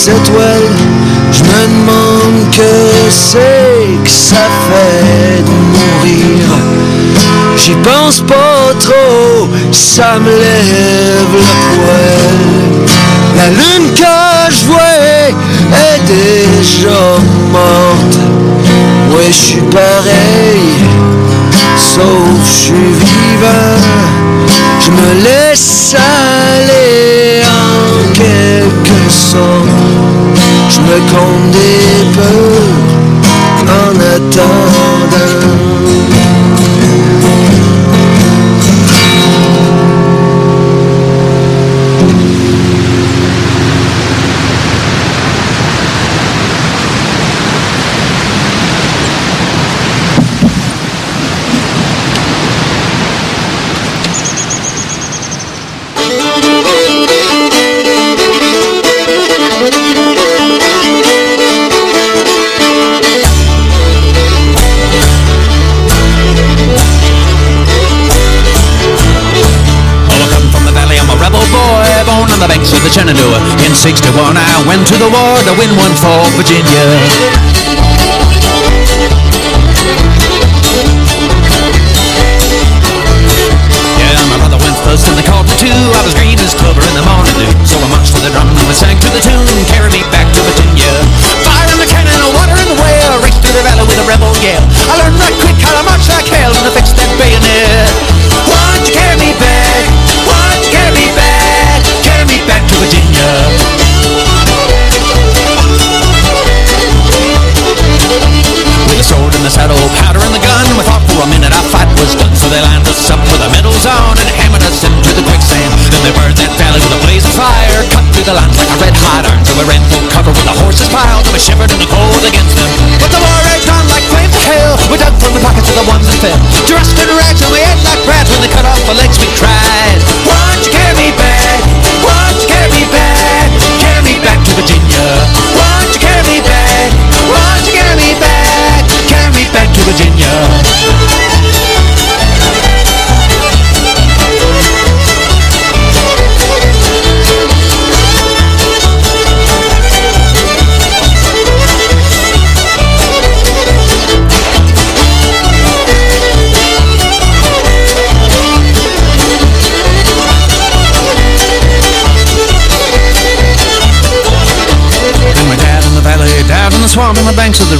S8: Les étoiles. Je me demande que c'est que ça fait de mourir. J'y pense pas trop, ça me lève le poil. La lune que je vois est déjà morte. Ouais, je suis pareil, sauf je suis vivant. Je me laisse aller en quelque sorte. Me compte des peurs en attendant.
S6: Went to the war to win one for Virginia.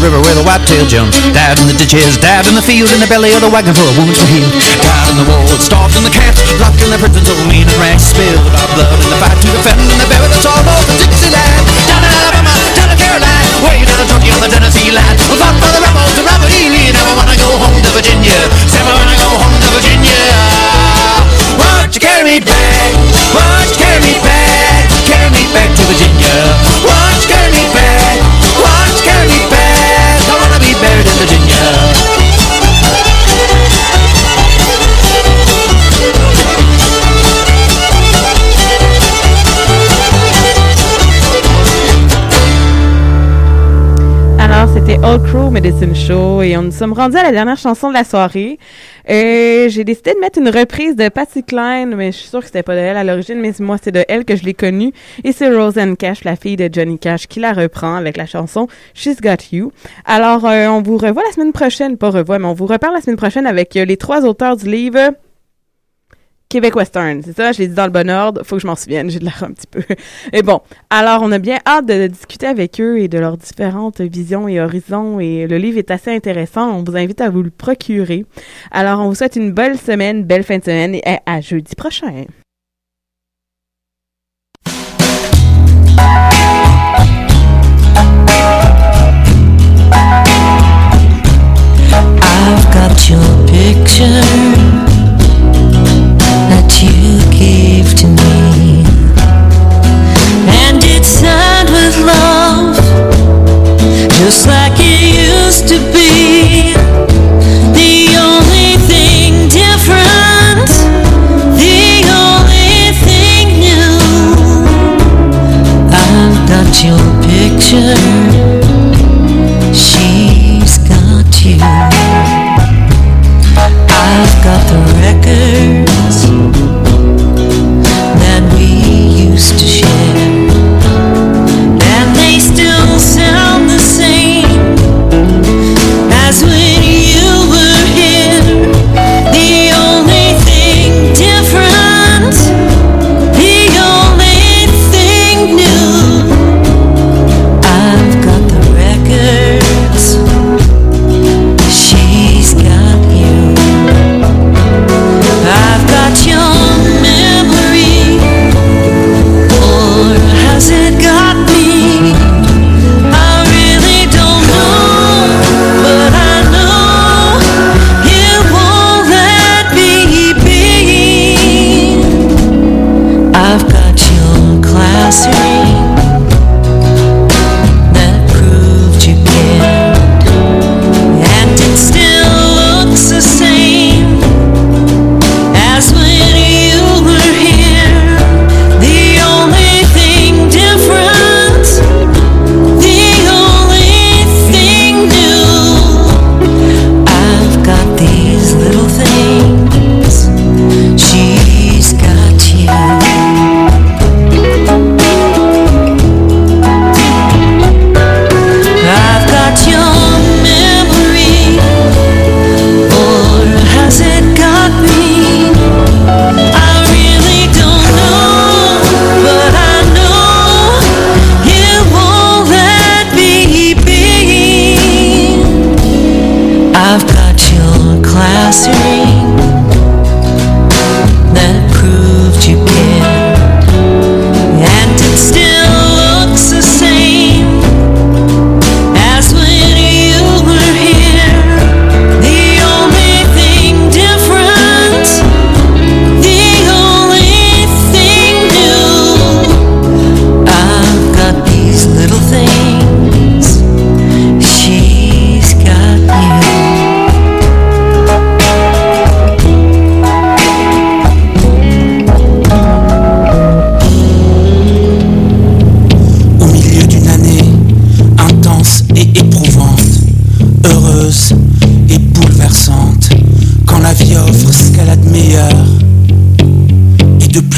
S6: River where the whitetail jumps. Dad in the ditches, dad in the field, in the belly of the wagon of wounds were healed. Dad in the woods, starved in the camps, locked in the prisons of mean and rags, spilled our blood in the fight to defend, and they buried us all over Dixieland. Down in Alabama, down in Carolina, way down in Georgia on the Tennessee line. We fought for the rebels, the Robert E. Lee, never wanna go home to Virginia. Never wanna go home to Virginia. Why'd you carry me back? Why'd you carry me back? Carry me back to Virginia.
S4: Old Crow Medicine Show et on nous sommes rendus à la dernière chanson de la soirée. Euh, j'ai décidé de mettre une reprise de Patsy Cline, mais je suis sûre que c'était pas de elle à l'origine, mais moi, c'est de elle que je l'ai connue. Et c'est Roseanne Cash, la fille de Johnny Cash, qui la reprend avec la chanson She's Got You. Alors, euh, on vous revoit la semaine prochaine, pas revoit, mais on vous reparle la semaine prochaine avec euh, les trois auteurs du livre Québec Western, c'est ça, je l'ai dit dans le bon ordre, faut que je m'en souvienne, j'ai de l'air un petit peu. Et bon, alors on a bien hâte de, discuter avec eux et de leurs différentes visions et horizons et le livre est assez intéressant, on vous invite à vous le procurer. Alors on vous souhaite une belle semaine, belle fin de semaine et à, jeudi prochain.
S13: You gave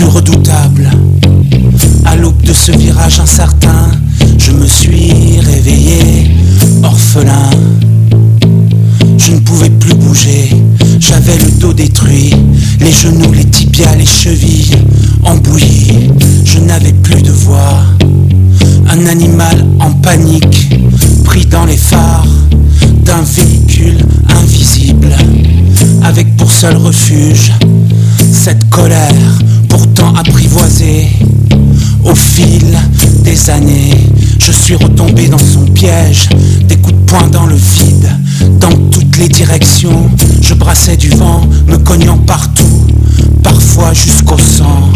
S14: redoutable. À l'aube de ce virage incertain, je me suis réveillé, orphelin. Je ne pouvais plus bouger, j'avais le dos détruit, les genoux, les tibias, les chevilles embouillis. Je n'avais plus de voix, un animal en panique, pris dans les phares d'un véhicule invisible, avec pour seul refuge cette colère pourtant apprivoisée. Au fil des années, je suis retombé dans son piège, des coups de poing dans le vide, dans toutes les directions. Je brassais du vent, me cognant partout, parfois jusqu'au sang.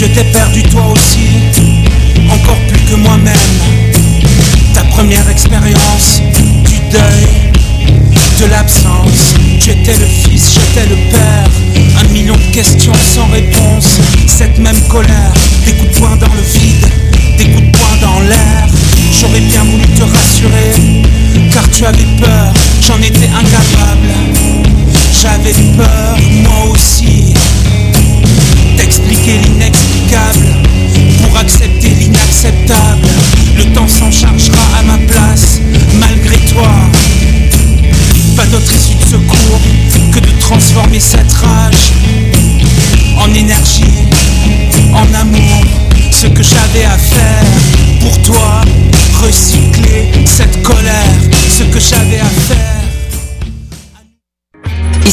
S14: Je t'ai perdu toi aussi, encore plus que moi-même. Ta première expérience du deuil, de l'absence. J'étais le fils, j'étais le père. Un million de questions sans réponse. Cette même colère, des coups de poing dans le vide, des coups de poing dans l'air. J'aurais bien voulu te rassurer, car tu avais peur, j'en étais incapable. J'avais peur, moi aussi d'expliquer l'inexplicable accepter l'inacceptable. Le temps s'en chargera à ma place, malgré toi. Pas d'autre issue de secours que de transformer cette rage en énergie, en amour. Ce que j'avais à faire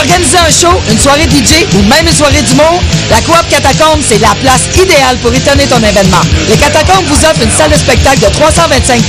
S15: Organiser un show, une soirée DJ ou même une soirée d'humour? La Coop Catacombe, c'est la place idéale pour étonner ton événement. Les Catacombes vous offrent une salle de spectacle de 325